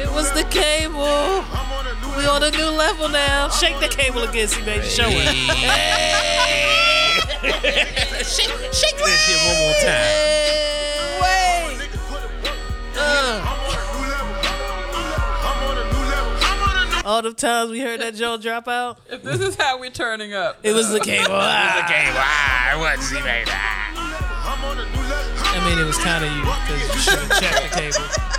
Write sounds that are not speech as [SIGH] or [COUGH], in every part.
It was the cable. We on a new level now. Shake the cable again, see baby. Show it. shake, shake that shit one more time. Wait. Uh. All the times we heard that Joe drop out, If this is how we're turning up, it was the cable. Ah. Okay, wow, it wasn't see baby. I mean, it was kind of you because you should have checked the cable.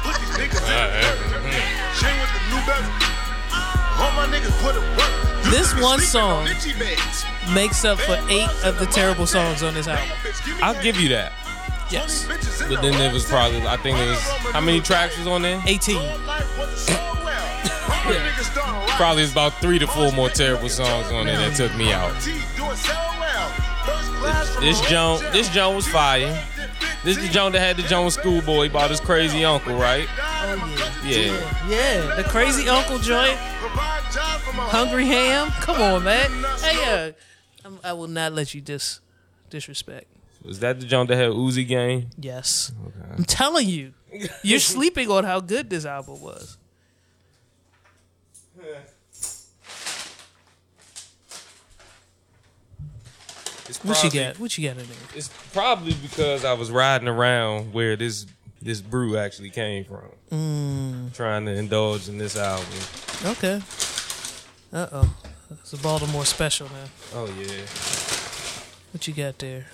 This one song makes up for eight of the terrible songs on this album. I'll give you that. Yes, But then there was probably, I think there was, how many tracks was on there? 18. Probably was about three to four more terrible songs on there that took me out. This Joan, this Joan was fire. This is the Joan that had the Joan schoolboy about his crazy uncle, right? Oh Yeah. yeah, yeah. The crazy uncle joint, hungry ham. Come on, man. Hey, uh, I will not let you dis disrespect. Was that the Joan that had Uzi Gang? Yes, I'm telling you, you're sleeping on how good this album was. It's What you got? What you got in there? It's probably because I was riding around where this this brew actually came from. Mm. Trying to indulge in this album. Okay. Uh oh, it's a Baltimore special now. Oh yeah. What you got there?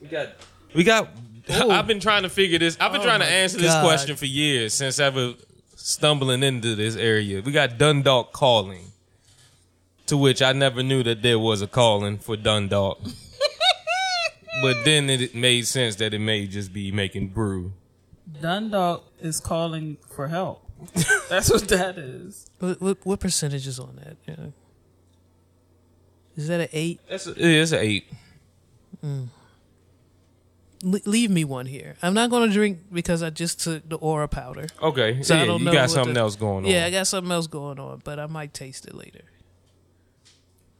We got we got Ooh. I've been trying to figure this I've been Oh trying to my answer this question for years since ever stumbling into this area. We got Dundalk calling. To which I never knew that there was a calling for Dundalk. [LAUGHS] but then it made sense that it may just be making brew. Dundalk is calling for help. [LAUGHS] That's what that is. What what, what percentage is on that? Yeah. Is that an eight? That's a, it's an eight. Mm. Le- leave me one here. I'm not going to drink because I just took the aura powder. Okay. So I yeah, don't you know got something the- else going on. Yeah, I got something else going on, but I might taste it later.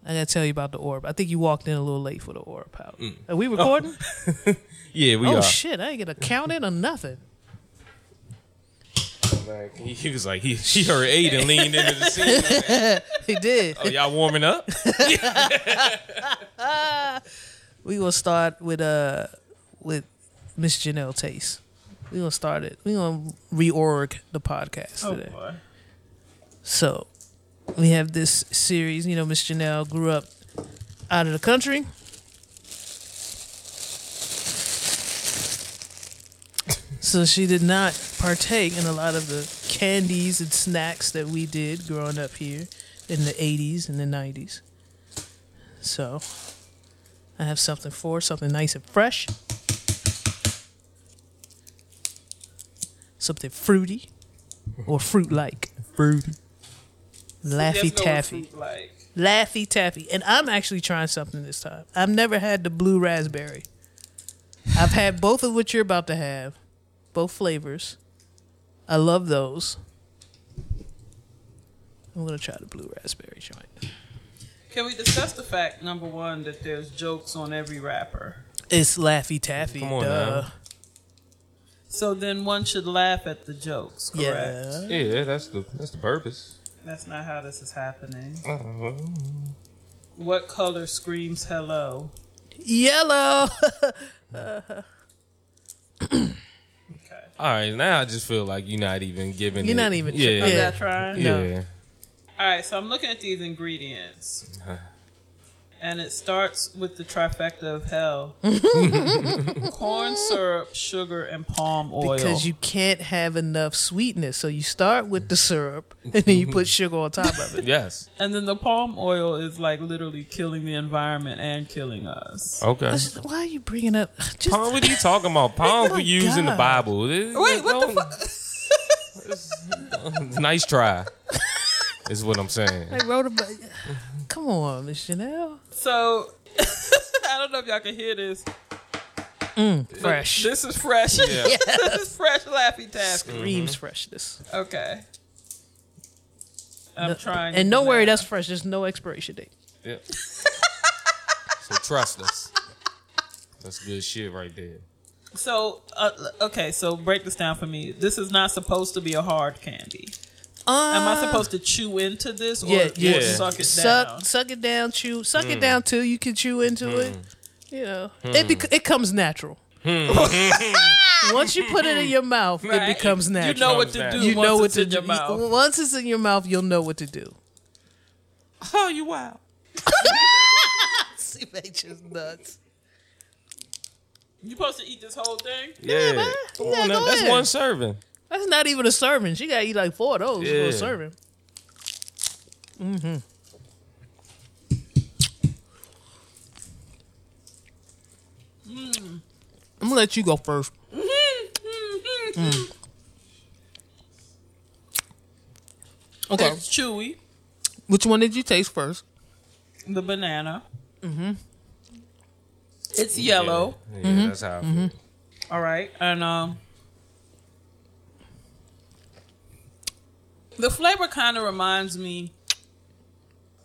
I gotta tell you about the orb. I think you walked in a little late for the aura powder. Mm. Are we recording? [LAUGHS] Yeah, we oh are. shit! I ain't get a count in or nothing. Like, he, he was like, he, he heard eight and leaned into the scene. [LAUGHS] He did. Oh, y'all warming up? [LAUGHS] We gonna start with uh with Miss Janelle Taste. We gonna start it. We gonna reorg the podcast Oh today. boy. So we have this series. You know, Miss Janelle grew up out of the country. So she did not partake in a lot of the candies and snacks that we did growing up here in the 80s and the 90s. So I have something for something nice and fresh. Something fruity or fruit like. Fruity. Laffy There's Taffy. Like Laffy Taffy. And I'm actually trying something this time. I've never had the blue raspberry. I've had both of what you're about to have, both flavors. I love those. I'm gonna try the blue raspberry joint. Can we discuss the fact, number one, that there's jokes on every rapper? It's Laffy Taffy. Come on duh. now. So then one should laugh at the jokes, correct? Yeah. Yeah, that's the that's the purpose. That's not how this is happening. Uh, What color screams hello? Yellow. Okay. [CLEARS THROAT] all right, now I just feel like you're not even giving. You're it- not even- Yeah. I'm Yeah. not trying. No. Yeah. All right, so I'm looking at these ingredients. Uh-huh. And it starts with the trifecta of hell [LAUGHS] corn syrup, sugar, and palm oil. because you can't have enough sweetness. So you start with the syrup and then you put sugar on top of it. Yes. and then the palm oil is like literally killing the environment and killing us. Okay. Why are you bringing up? Just, Palm, what are you talking about? [LAUGHS] Palm Oh we use in the Bible. Wait, what the fuck? [LAUGHS] fuck? nice try. Is what I'm saying. I wrote about. Come on, Miss Janelle. So, [LAUGHS] I don't know if y'all can hear this. Fresh. This is fresh. Yeah. [LAUGHS] this is fresh Laffy Taffy. Screams freshness. Okay. I'm trying. And don't worry, that's fresh. There's no expiration date. Yeah. so trust us. That's good shit right there. So, uh, okay, so break this down for me. This is not supposed to be a hard candy. Am I supposed to chew into this or, Uh, Yeah, or suck it down? suck suck it down, chew, suck Hmm. it down till you can chew into it. You know, it bec- it comes natural. [LAUGHS] [LAUGHS] once you put it in your mouth, Right. it becomes natural. You know what to do You once know what it's to in your do. mouth. Once it's in your mouth, you'll know what to do. Oh, you wow. [LAUGHS] See, they just nuts. You supposed to eat this whole thing? Yeah, man. Come Yeah, on, go that's ahead. one serving. That's not even a serving. She gotta eat like four of those for Yeah. a serving. Mm-hmm. I'm gonna let you go first. Mm. Okay. It's chewy. Which one did you taste first? The banana. Mm-hmm. It's yellow. Yeah, yeah that's how I feel. All right, and um, the flavor kind of reminds me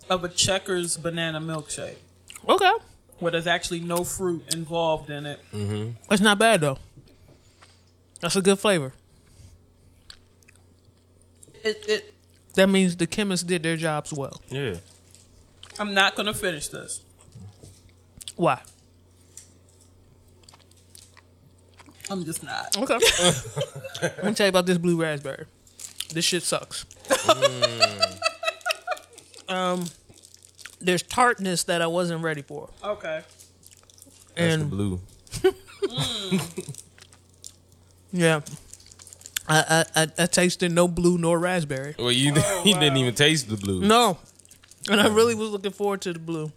of a Checkers banana milkshake, Okay. where there's actually no fruit involved in it. Mm-hmm. That's not bad though. That's a good flavor. It, it. That means the chemists did their jobs well. Yeah. I'm not gonna finish this. Why? I'm just not. Okay. [LAUGHS] Let me tell you about this blue raspberry. This shit sucks. [LAUGHS] um, there's tartness that I wasn't ready for, Okay. That's and the blue. [LAUGHS] yeah, I, I I I tasted no blue nor raspberry. Well, you Oh, [LAUGHS] you didn't even taste the blue. No, and I really was looking forward to the blue.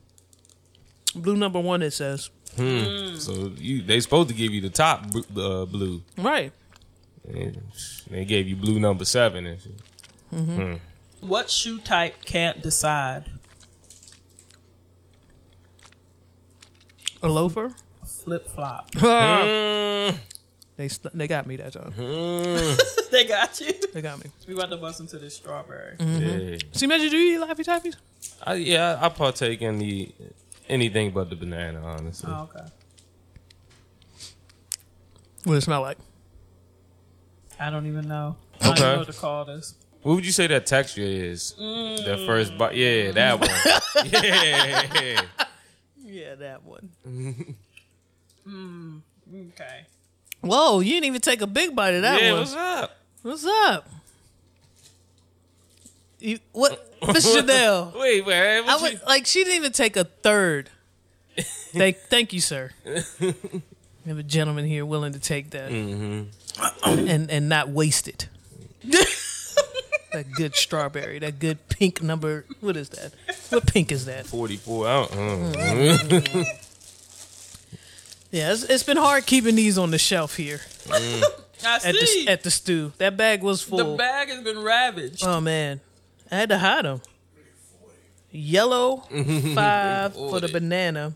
Blue number one, it says. Hmm. So you they supposed to give you the top bl- uh, blue. Right. And they gave you blue number seven and shit. Mm-hmm. Hmm. What shoe type can't decide? A loafer. Flip flop. [LAUGHS] Ah. Mm, they st- they got me that time. Hmm. [LAUGHS] they got you. They got me. We about to bust into this strawberry. Mm-hmm. yeah. See, Magic, do you eat Laffy Taffies? I, yeah, I partake in the anything but the banana, honestly. Oh, okay. What does it smell like? I don't even know. I don't Okay. know what to call this. What would you say that texture is? That first bite, yeah, that one. [LAUGHS] yeah, Yeah, that one. Mm, okay. Whoa, you didn't even take a big bite of that one. yeah. one. What's up? What's up? You what, [LAUGHS] Miss Janelle? [LAUGHS] Wait, wait. I What would you, like she didn't even take a third. thank, thank you, sir. We have a gentleman here willing to take that mm-hmm. and and not waste it. [LAUGHS] that good strawberry, that good pink number. What is that? What pink is that? Forty-four. I don't, uh, Yeah, it's, it's been hard keeping these on the shelf here mm. I at see. the at the stew. That bag was full. the bag has been ravaged. Oh man, I had to hide them. Yellow [LAUGHS] five for the banana,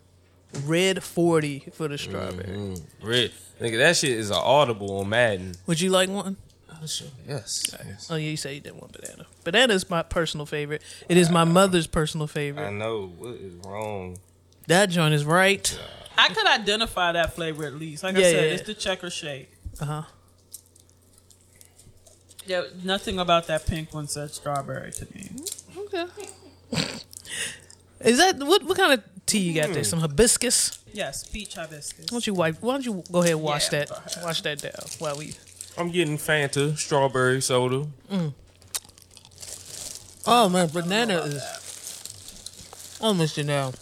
red forty for the strawberry. Red. Nigga, that shit is an audible on Madden. Would you like one? Oh, sure. Yes. yes. Oh yeah, you say you didn't want banana. Banana is my personal favorite. It is my mother's personal favorite. I know. What is wrong? That joint is right. I could identify that flavor at least. Like Yeah, I said, yeah, it's the checker shake. Uh huh. Yeah, nothing about that pink one said strawberry to me. Okay. [LAUGHS] Is that what? What kind of tea you got there? Mm. Some hibiscus. Yes, peach hibiscus. Why don't you wipe? Why don't you go ahead and wash Yeah, that? go ahead. Wash that down while we. I'm getting Fanta strawberry soda. Mm. Oh man, banana is. Oh, Mr. Now.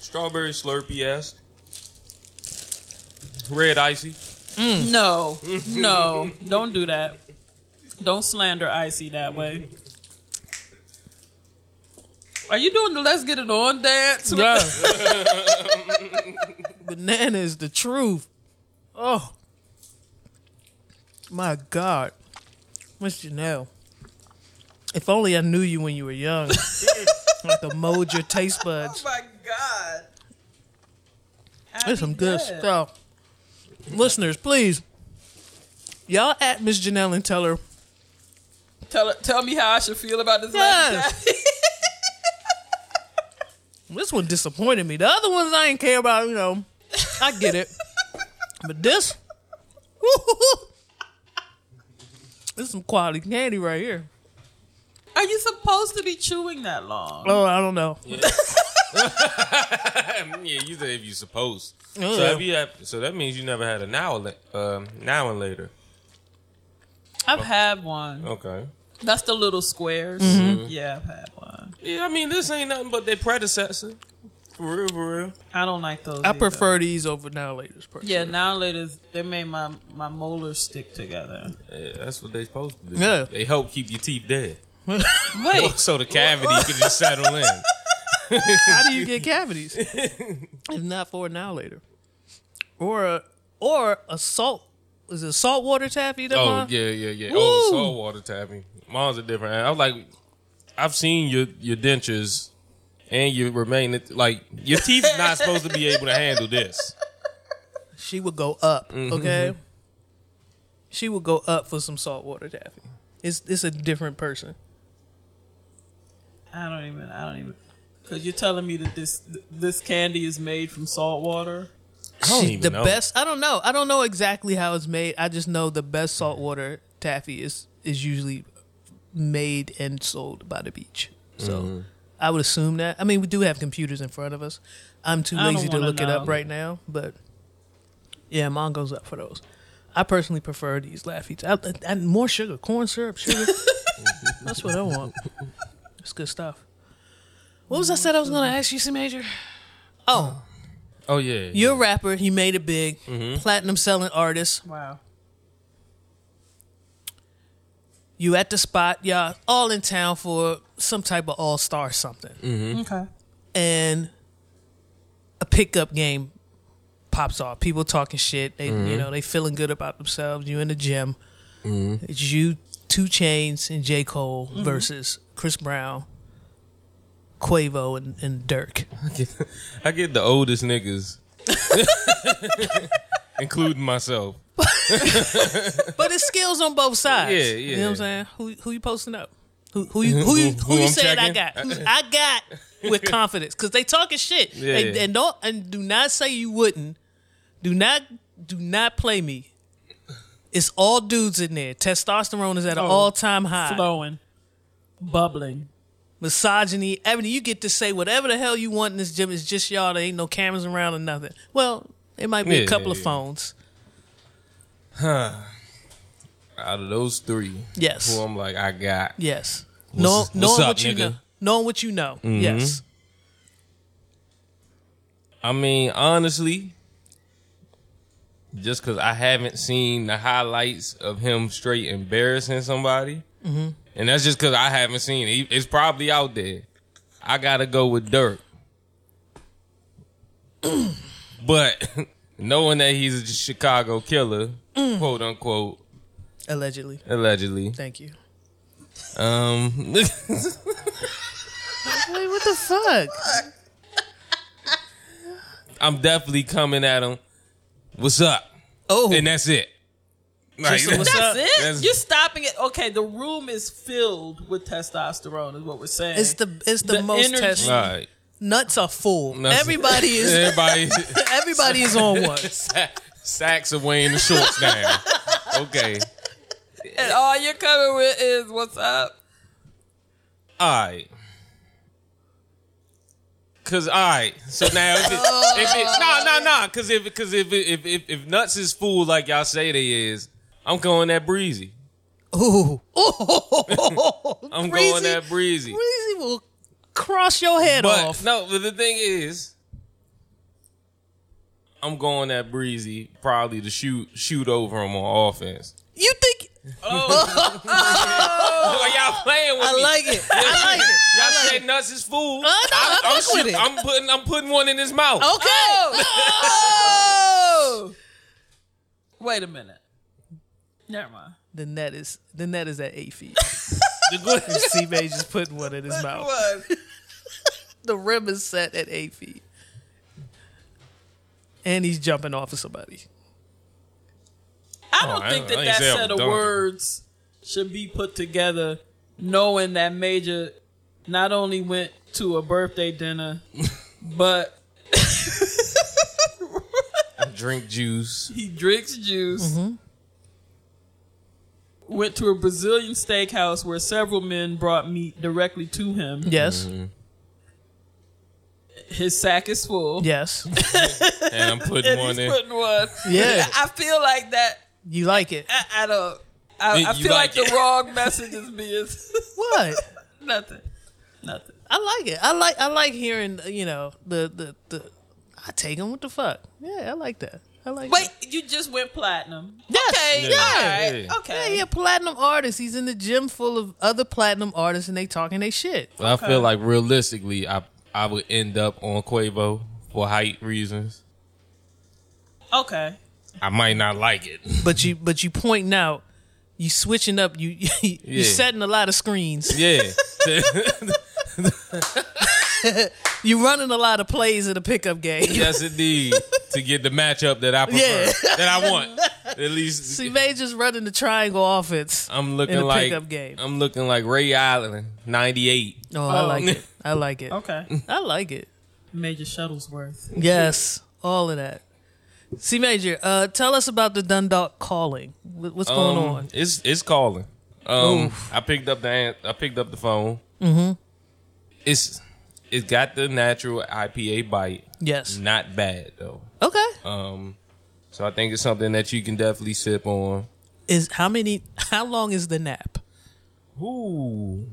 Strawberry Slurpee esque. Red icy. Mm. No, [LAUGHS] no, don't do that. Don't slander Icy that way. Are you doing the Let's Get It On dance? Yeah. Banana is the truth. Oh. My God. Miss Janelle. If only I knew you when you were young. [LAUGHS] like to mold your taste buds. Oh my God. There's some good Happy dead. stuff. Listeners, please. Y'all at Miss Janelle and tell her, Tell, her, tell me how I should feel about this Yes. [LAUGHS] Let's this one disappointed me. The other ones I ain't care about, you know. I get it. [LAUGHS] But this, [LAUGHS] this is some quality candy right here. Are you supposed to be chewing that long? Oh, I don't know. yeah, [LAUGHS] you said if you supposed. Oh, so yeah. have you had, so that means you never had a now and la- um, now and later. I've had one. Okay. That's the little squares. Mm-hmm. Yeah, I've had one. Yeah, I mean this ain't nothing but their predecessor. For real, for real. I don't like those. I either. prefer these over now laters. Personally. Yeah, now laters they made my my molars stick together. Yeah, that's what they're supposed to do. Yeah. They help keep your teeth dead. [LAUGHS] Wait, [LAUGHS] So the cavity can just settle in. [LAUGHS] How do you get cavities? if not for a now later, or a or a salt. Is it saltwater taffy? That Oh mine? yeah, yeah, yeah. Woo! Oh, saltwater tapping. Mine's a different. I was like, I've seen your your dentures and your remaining like your teeth [LAUGHS] not supposed to be able to handle this. She would go up. Mm-hmm. Okay. She would go up for some saltwater taffy. It's it's a different person. I don't even. I don't even. Because you're telling me that this this candy is made from salt water. I don't She- even the know. best. I don't know. I don't know exactly how it's made. I just know the best saltwater taffy is is usually made and sold by the beach. So Mm-hmm. I would assume that. I mean, we do have computers in front of us. I'm too lazy to wanna look it up right now, but yeah, mine goes up for those. I personally prefer these Laffies. I, I, more sugar, corn syrup, sugar. [LAUGHS] That's what I want. It's good stuff. What was I said I was going to ask you, C Major? Oh, Oh yeah. you're a rapper. You made it big. Mm-hmm. Platinum selling artist. Wow. You at the spot. Y'all all in town for some type of all star something. Mm. Okay. And a pickup game pops off. People talking shit. They Mm-hmm. you know they feeling good about themselves. You in the gym. It's you, 2 Chainz, and J Cole versus Chris Brown, Quavo, and, and Durk. I [LAUGHS] get, I get the oldest niggas, [LAUGHS] including myself. [LAUGHS] But it's skills on both sides. Yeah, You know what I'm saying? Who who you posting up? Who who you [LAUGHS] who you, Who- who who you I'm saying I got? Who's [LAUGHS] I got with confidence because they talking shit. Yeah. And, and don't and do not say you wouldn't. Do not do not play me. It's all dudes in there. Testosterone is at an Oh, all time high. Flowing, bubbling. Misogyny, everything. You get to say whatever the hell you want in this gym. It's just y'all. There ain't no cameras around or nothing. Well, it might be a couple yeah, of phones. Huh. Out of those three, Yes. who I'm like, I got. Yes. What's- Know, what's knowing up, what you nigga? know. Knowing what you know. Yes. I mean, honestly, just because I haven't seen the highlights of him straight embarrassing somebody, Mm-hmm. and that's just because I haven't seen it. It's probably out there. I gotta go with Durk, [CLEARS THROAT] but [LAUGHS] knowing that he's a Chicago killer, Mm. quote unquote, Allegedly. allegedly. Thank you. Um, [LAUGHS] Wait, what the fuck? [LAUGHS] I'm definitely coming at him. What's up? Oh, And that's it. Like, Just what's That's up? it. That's- You're stopping it. Okay, the room is filled with testosterone. Is what we're saying. it's the it's the, The most energy- test. All right. Nuts are full. Nuts- Everybody is Everybody. [LAUGHS] everybody is on one. [LAUGHS] Sacks are weighing the shorts down. Okay. and all you're coming with is what's up. All right. Cause all right, so now if it, if it no no no, cause if cause if if if if nuts is full like y'all say they is, I'm going that breezy. Ooh, [LAUGHS] I'm Breezy? going that breezy. Breezy will cross your head But off. no, but the thing is, I'm going that breezy probably to shoot shoot over him on offense. You think? Oh, [LAUGHS] y'all playing with I me? like it. I like it. Y'all say nuts is fool. Uh, I know, I I'm, fuck with shoot- it. I'm putting I'm putting one in his mouth. Okay. Oh! [LAUGHS] Wait a minute. Never mind. The net is the net is at eight feet. [LAUGHS] The good- C May just putting one in his mouth. The rim is set at eight feet, and he's jumping off of somebody. I Oh, don't I think ain't- that I that set of words should be put together, knowing that Major not only went to a birthday dinner, [LAUGHS] but drink juice. [LAUGHS] he drinks juice. went to a Brazilian steakhouse where several men brought meat directly to him. Yes. Mm-hmm. His sack is full. Yes. [LAUGHS] And I'm putting And one he's in. putting one. Yeah. I feel like that. You like it? I, I don't. I, I feel like, like the wrong message is being. [LAUGHS] What? nothing. Nothing. I like it. I like. I like hearing. You know the the the. I take him. What the fuck? Yeah, I like that. I like. Wait, that. you just went platinum. Yes. Okay. Yeah. All right. Yeah. Okay. Yeah, he a platinum artist. He's in the gym full of other platinum artists, and they talking they shit. I feel like realistically, I I would end up on Quavo for height reasons. Okay. I might not like it. [LAUGHS] But you, but you pointing out, you switching up. You [LAUGHS] you Yeah. setting a lot of screens. Yeah. [LAUGHS] You running a lot of plays in the pickup game. yes, indeed. To get the matchup that I prefer, Yeah. that I want. At least See, May just running the triangle offense. I'm looking in a like pickup game. I'm looking like Ray Allen, '98. Oh, I Oh. like it. I like it. Okay. I like it. Major Shuttlesworth. Yes, all of that. C Major, uh, tell us about the Dundalk calling. What's going Um, on? It's it's calling. Um, I picked up the an- I picked up the phone. Mm-hmm. It's it's got the natural IPA bite. Yes. Not bad though. Okay. Um, so I think it's something that you can definitely sip on. Is how many? How long is the nap? Ooh,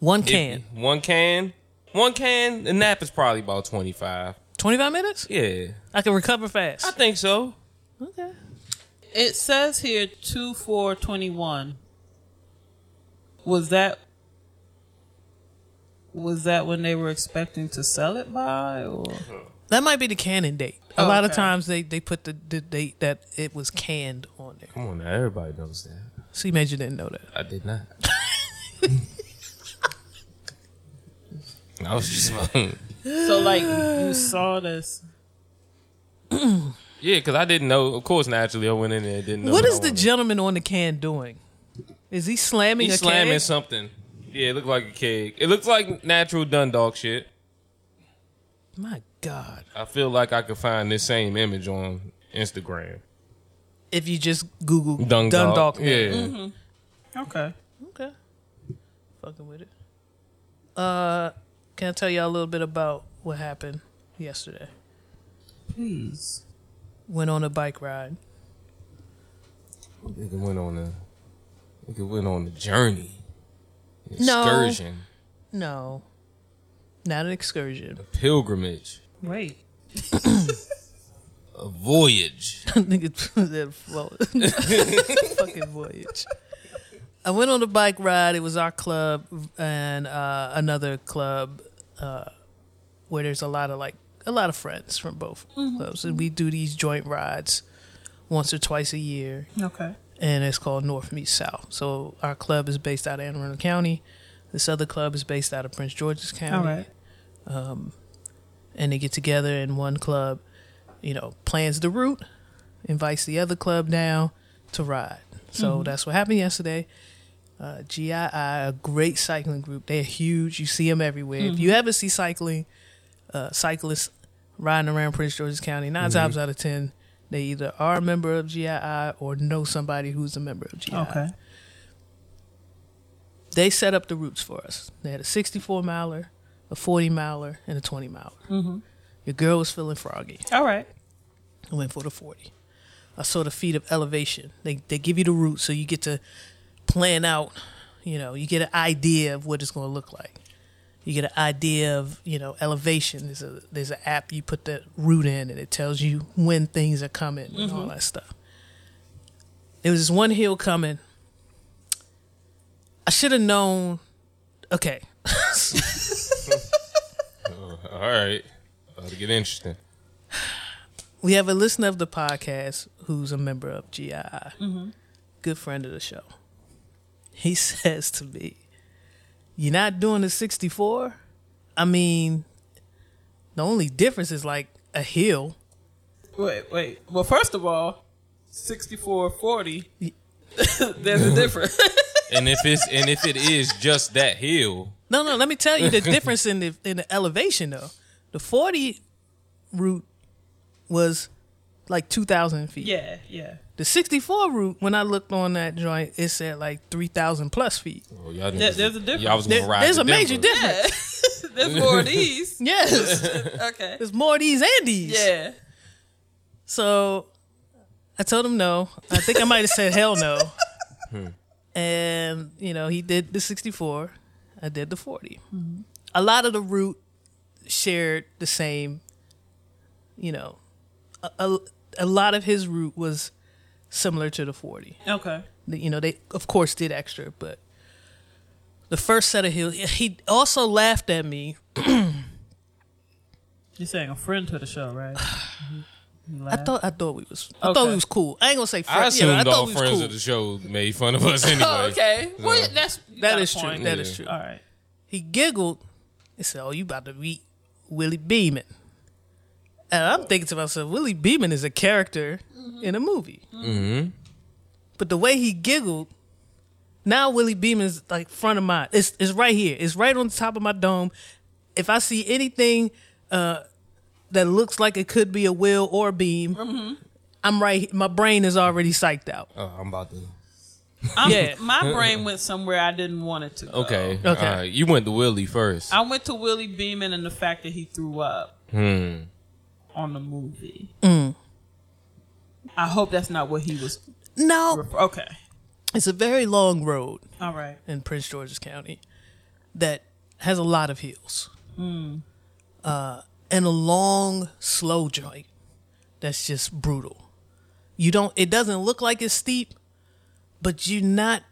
One If- can. one can, one can. The nap is probably about twenty five. Twenty five minutes. Yeah, I can recover fast. I think so. Okay. It says here two four twenty one. Was that was that when they were expecting to sell it by or That might be the canning date. A Oh, lot of times they, they put the, the date that it was canned on there. Come on now, everybody knows that. C Major didn't know that. I did not. [LAUGHS] I was just so like you saw this [CLEARS THROAT] yeah, because I didn't know. Of course, naturally, I went in there and didn't know. What what is the gentleman on the can doing? Is he slamming He's a slamming can? something. Yeah, it looked like a keg. It looks like natural Dundalk shit. My God. I feel like I could find this same image on Instagram. If you just Google Dundalk. Dundalk. Yeah. man. Okay. Okay. Fucking with it. Uh, can I tell y'all a little bit about what happened yesterday? Please. Went on a bike ride. Nigga went on a nigga went on a journey. An No. Excursion. No, not an excursion. A pilgrimage. Wait. A voyage. [LAUGHS] Nigga, [LAUGHS] that flo- [LAUGHS] fucking voyage. I went on a bike ride. It was our club and uh, another club uh, where there's a lot of like a lot of friends from both clubs, and we do these joint rides once or twice a year. Okay. and it's called North Meets South. So our club is based out of Anne Arundel County. This other club is based out of Prince George's County. All right. And they get together in one club, you know, plans the route, invites the other club down to ride. So that's what happened yesterday. Uh, GII, a great cycling group. They're huge. You see them everywhere. If you ever see cycling, uh, cyclists riding around Prince George's County, 9 times out of ten, they either are a member of GII or know somebody who's a member of GII. Okay. they set up the routes for us. They had a 64 miler, a 40 miler, and a 20 miler. Mm-hmm. Your girl was feeling froggy. All right. I went for the 40. I saw the feet of elevation. They they give you the route so you get to plan out. You know, you get an idea of what it's going to look like. You get an idea of you know elevation. There's a there's an app you put the route in and it tells you when things are coming and all mm-hmm. that stuff. There was this one hill coming. I should have known. Okay, [LAUGHS] oh, All right. About to get interesting. we have a listener of the podcast who's a member of GII, mm-hmm. good friend of the show. He [LAUGHS] says to me, "You're not doing the 64. I mean, the only difference is like a hill. Wait, wait. Well, first of all, 6440. [LAUGHS] There's a difference. [LAUGHS] And if it's and if it is just that hill, No, no. Let me tell you the difference in the in the elevation though. The 40 route was like 2,000 feet. yeah, yeah. The 64 route, when I looked on that joint, it said like 3,000 plus feet. Oh, y'all There- niggas- there's a difference. Y'all was gonna There- ride there's to a major Denver. difference. [LAUGHS] There's more of these. [LAUGHS] Yes. [LAUGHS] Okay. There's more of these and these. Yeah. So I told him no. I think I might have said hell no. Hmm. And, you know, he did the 64. I did the 40. Mm-hmm. A lot of the route shared the same, you know, a, a, a lot of his route was similar to the 40. Okay. You know, they, of course, did extra, but the first set of heels, he also laughed at me [CLEARS THROAT] You're saying a friend to the show, right? [SIGHS] I thought I thought we was I thought we was cool. I ain't gonna say I friends. Yeah, I assumed thought all we was friends cool. of the show made fun of us [LAUGHS] anyway. Oh, okay. Well, So- yeah, that's you That got a is true. point. That Yeah. is true. All right. He giggled and said, "Oh, you about to meet Willie Beamen?" And I'm thinking to myself, Willie Beamen is a character in a movie. Mm-hmm. But the way he giggled, now Willie Beamen is like front of mind. It's it's right here. It's right on the top of my dome. If I see anything uh, that looks like it could be a Will or a Beam, I'm right. My brain is already psyched out. Oh, I'm about to. I'm, Yeah. [LAUGHS] My brain went somewhere I didn't want it to go. Okay. Okay. All right. You went to Willie first. I went to Willie Beamen and the fact that he threw up Hmm. On the movie. Mm. I hope that's not what he was. No, Okay. it's a very long road. All right. in Prince George's County that has a lot of hills. Uh, and a long, slow joint that's just brutal. You don't, it doesn't look like it's steep, but you're not,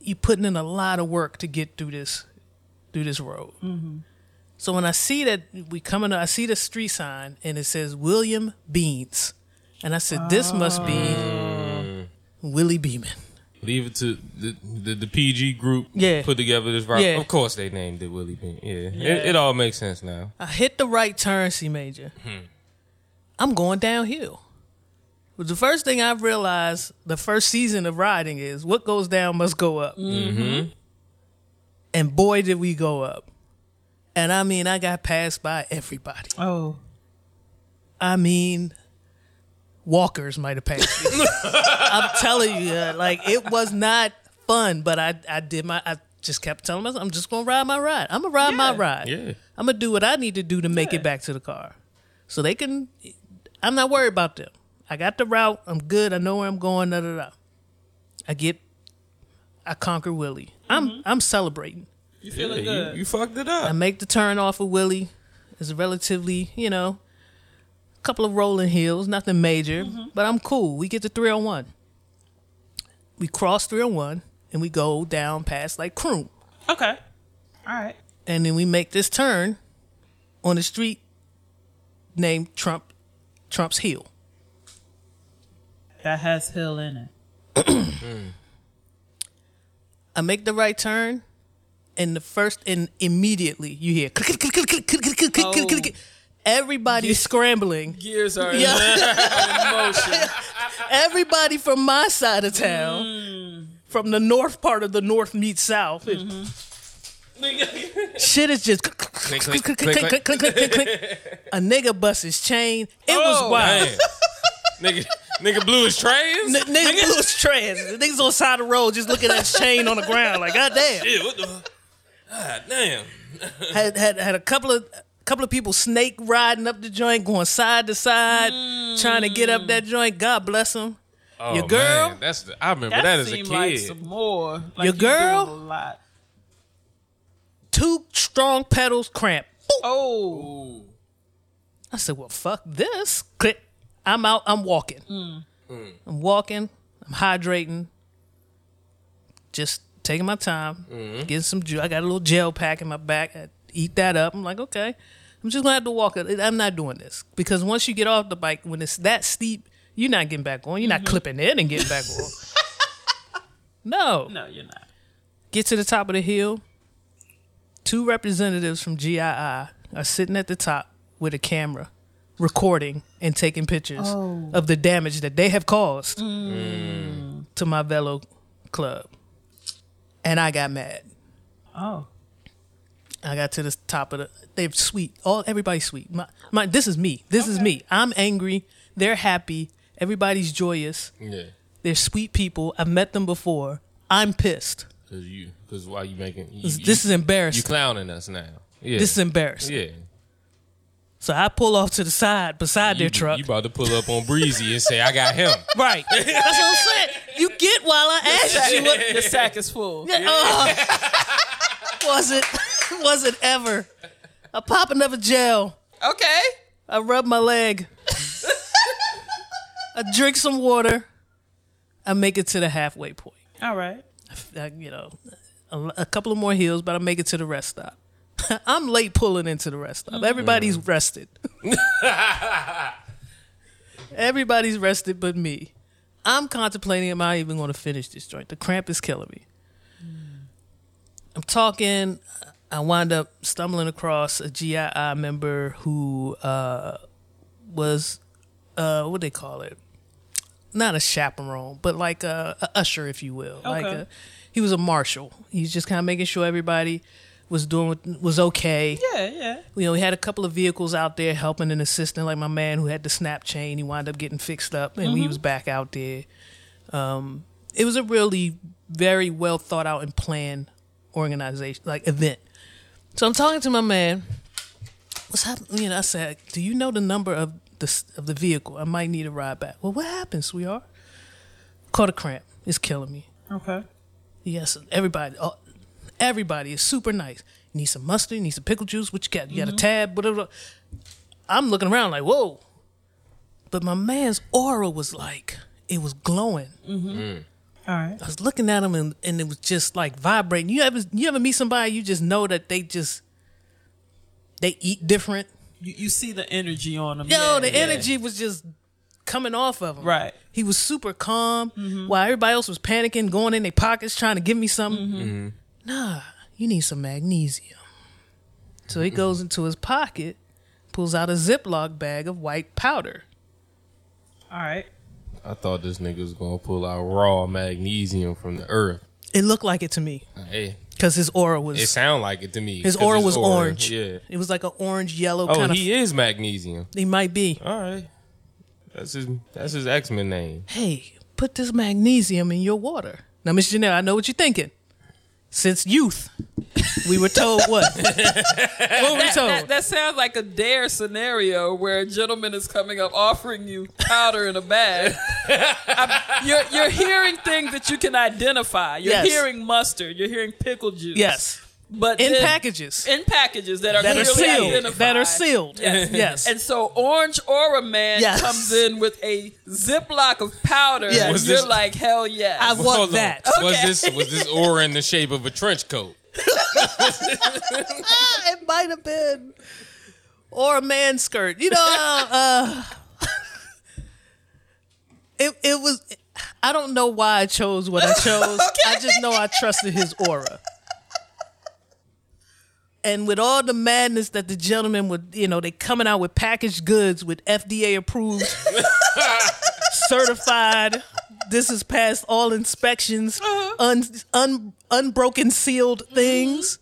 You're putting in a lot of work to get through this, through this road. So when I see that we coming, I see the street sign and it says William Beans. And I said, this must be Willie Beamen. Leave it to the, the the PG group. Yeah. Put together this rock. Yeah. Of course, they named it Willie Bean. Yeah. It, it all makes sense now. I hit the right turn, C major. I'm going downhill. But the first thing I've realized the first season of riding is what goes down must go up. Mm-hmm. And boy, did we go up. And I mean, I got passed by everybody. Oh. I mean, walkers might have passed me. [LAUGHS] I'm telling you, uh, like it was not fun. But I, I did my, I just kept telling myself, I'm just gonna ride my ride. I'm gonna ride my ride. Yeah. I'm gonna do what I need to do to make Yeah. it back to the car, so they can. I'm not worried about them. I got the route. I'm good. I know where I'm going. Da da da. I get. I conquer Willie. I'm I'm celebrating. You Yeah, feeling you, good? you fucked it up. I make the turn off of Willie. It's relatively, you know, a couple of rolling hills, nothing major, mm-hmm. but I'm cool. We get to 301. We cross 301 and we go down past like Croom. okay. All right. And then we make this turn on the street named Trump Trump's Hill. That has hill in it. Mm. I make the right turn, and the first and immediately you hear click, click, click, click, click, click, click, click, click, click, click. everybody's scrambling. Gears are Yeah. in motion. Everybody from my side of town, from the north part of the north meets south, shit is just click, click, click, click, click, click, click, click, click, click. A nigga bust his chain. It was Oh, wild. Nigga, nigga blew his trays. N- nigga blew his trans. Niggas on the side of the road just looking at his chain on the ground like, God damn. Yeah, what the? God damn. [LAUGHS] Had had had a couple of couple of people snake riding up the joint, going side to side, trying to get up that mm. joint. God bless them. Oh, Your girl? man, that's the, I remember That, that, as a kid. like some more. Like Your girl? doing a lot. Two strong pedals cramp. Boop. Oh. I said, well, fuck this. Click. I'm out. I'm walking. Mm. Mm. I'm walking. I'm hydrating. Just taking my time. Mm-hmm. Getting some juice. I got a little gel pack in my back. I eat that up. I'm like, okay. I'm just gonna have to walk it. I'm not doing this because once you get off the bike, when it's that steep, you're not getting back on. You're not mm-hmm. clipping it and getting back on. [LAUGHS] no. No, you're not. Get to the top of the hill. Two representatives from GII are sitting at the top with a camera, recording and taking pictures oh. of the damage that they have caused mm. to my Velo club. And I got mad. Oh. I got to the top of the. They're sweet. All everybody's sweet. My, my, this is me. This is me. I'm angry. They're happy. Everybody's joyous. Yeah. They're sweet people. I've met them before. I'm pissed. Cause you, cause why you making? You, This, you- this is you embarrassing. clowning us now. Yeah. This is embarrassing. yeah. So I pull off to the side beside their truck. you about to pull up on Breezy and say, "I got him." [LAUGHS] right. That's what I'm saying. You get while I asked you what the sack is full. Yeah, Oh. was it was it ever. I pop another gel. Okay. I rub my leg. I drink some water. I make it to the halfway point. All right. I, you know, a, a couple of more hills, but I make it to the rest stop. [LAUGHS] I'm late pulling into the rest stop. Everybody's rested. [LAUGHS] Everybody's rested but me. I'm contemplating, am I even going to finish this joint? The cramp is killing me. I'm talking. I wind up stumbling across a GII member who uh, was, uh, what they call it? Not a chaperone, but like a, a usher, if you will. Like Okay. a, he was a marshal. He's just kind of making sure everybody was doing was okay Yeah, yeah. you know, we had a couple of vehicles out there helping and assisting, like my man who had the snap chain. He wound up getting fixed up, and he was back out there. Um, it was a really very well thought out and planned organization, like event. So I'm talking to my man. What's happening? You know, I said, "Do you know the number of the of the vehicle? I might need a ride back." Well, what happened, sweetheart? Caught a cramp. It's killing me. Okay. Yes, everybody, everybody is super nice. You need some mustard, you need some pickle juice. What you got? You got a mm-hmm. tab, whatever. I'm looking around like, whoa. But my man's aura was like, it was glowing. Mm-hmm. Mm. All right. I was looking at him and, and it was just like vibrating. You ever you ever meet somebody you just know that they just they eat different? You, you see the energy on them. Yo, yeah, the yeah. energy was just coming off of him. Right. He was super calm mm-hmm. while everybody else was panicking, going in their pockets trying to give me something. Nah, you need some magnesium. So he goes into his pocket, pulls out a Ziploc bag of white powder. All right. I thought this nigga was gonna pull out raw magnesium from the earth. It looked like it to me Hey, because his aura was it sound like it to me. his 'cause aura his was orange. Yeah. It was like an orange yellow Oh, kind of. he is magnesium. He might be. All right. That's his. That's his X Men name. Hey, put this magnesium in your water. Now, Miss Janelle, I know what you're thinking. Since youth, we were told what? [LAUGHS] what were we That, told? that, that sounds like a dare scenario where a gentleman is coming up offering you powder in a bag. [LAUGHS] You're, you're hearing things that you can identify. You're Yes. hearing mustard. You're hearing pickle juice. yes, but in then- packages in packages that are that are sealed. identified. That are sealed. Yes. [LAUGHS] yes. And so Orange Aura Man Yes. comes in with a Ziploc of powder. Yes. And Was you're this- like, hell yeah, I want Hold on. that. Was Okay. this was this aura in the shape of a trench coat? [LAUGHS] [LAUGHS] It might have been, or a man skirt. You know, uh, it it was. I don't know why I chose what I chose. I just know I trusted his aura. And with all the madness that the gentlemen would, you know, they coming out with packaged goods with FDA approved, [LAUGHS] certified. This has passed all inspections, uh-huh. un, un, unbroken sealed mm-hmm. things.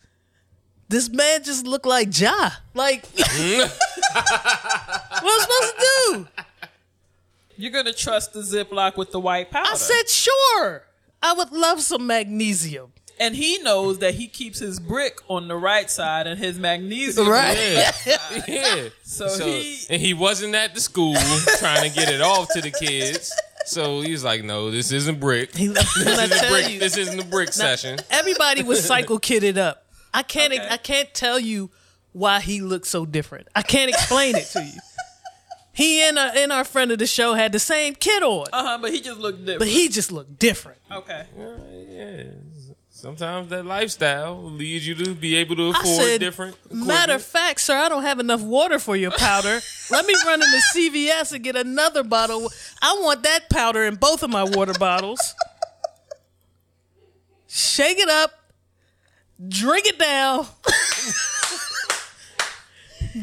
This man just looked like Ja. Like, [LAUGHS] what am I supposed to do? You're going to trust the Ziploc with the white powder. I said, sure. I would love some magnesium. And he knows that he keeps his brick on the right side and his magnesium. Right. Yeah. [LAUGHS] yeah. So, he. and he wasn't at the school trying to get it off to the kids. So he's like, "No, this isn't brick. He, This isn't brick. you, This isn't the brick session." everybody was cycle kitted up. I can't. Okay. I can't tell you why he looked so different. I can't explain it to you. He and our, and our friend of the show had the same kit on, Uh huh, but he just looked different. but he just looked different. okay. Yeah. Sometimes that lifestyle leads you to be able to afford said, different. matter of fact, sir, I don't have enough water for your powder. Let me run into CVS and get another bottle. I want that powder in both of my water bottles. Shake it up, drink it down,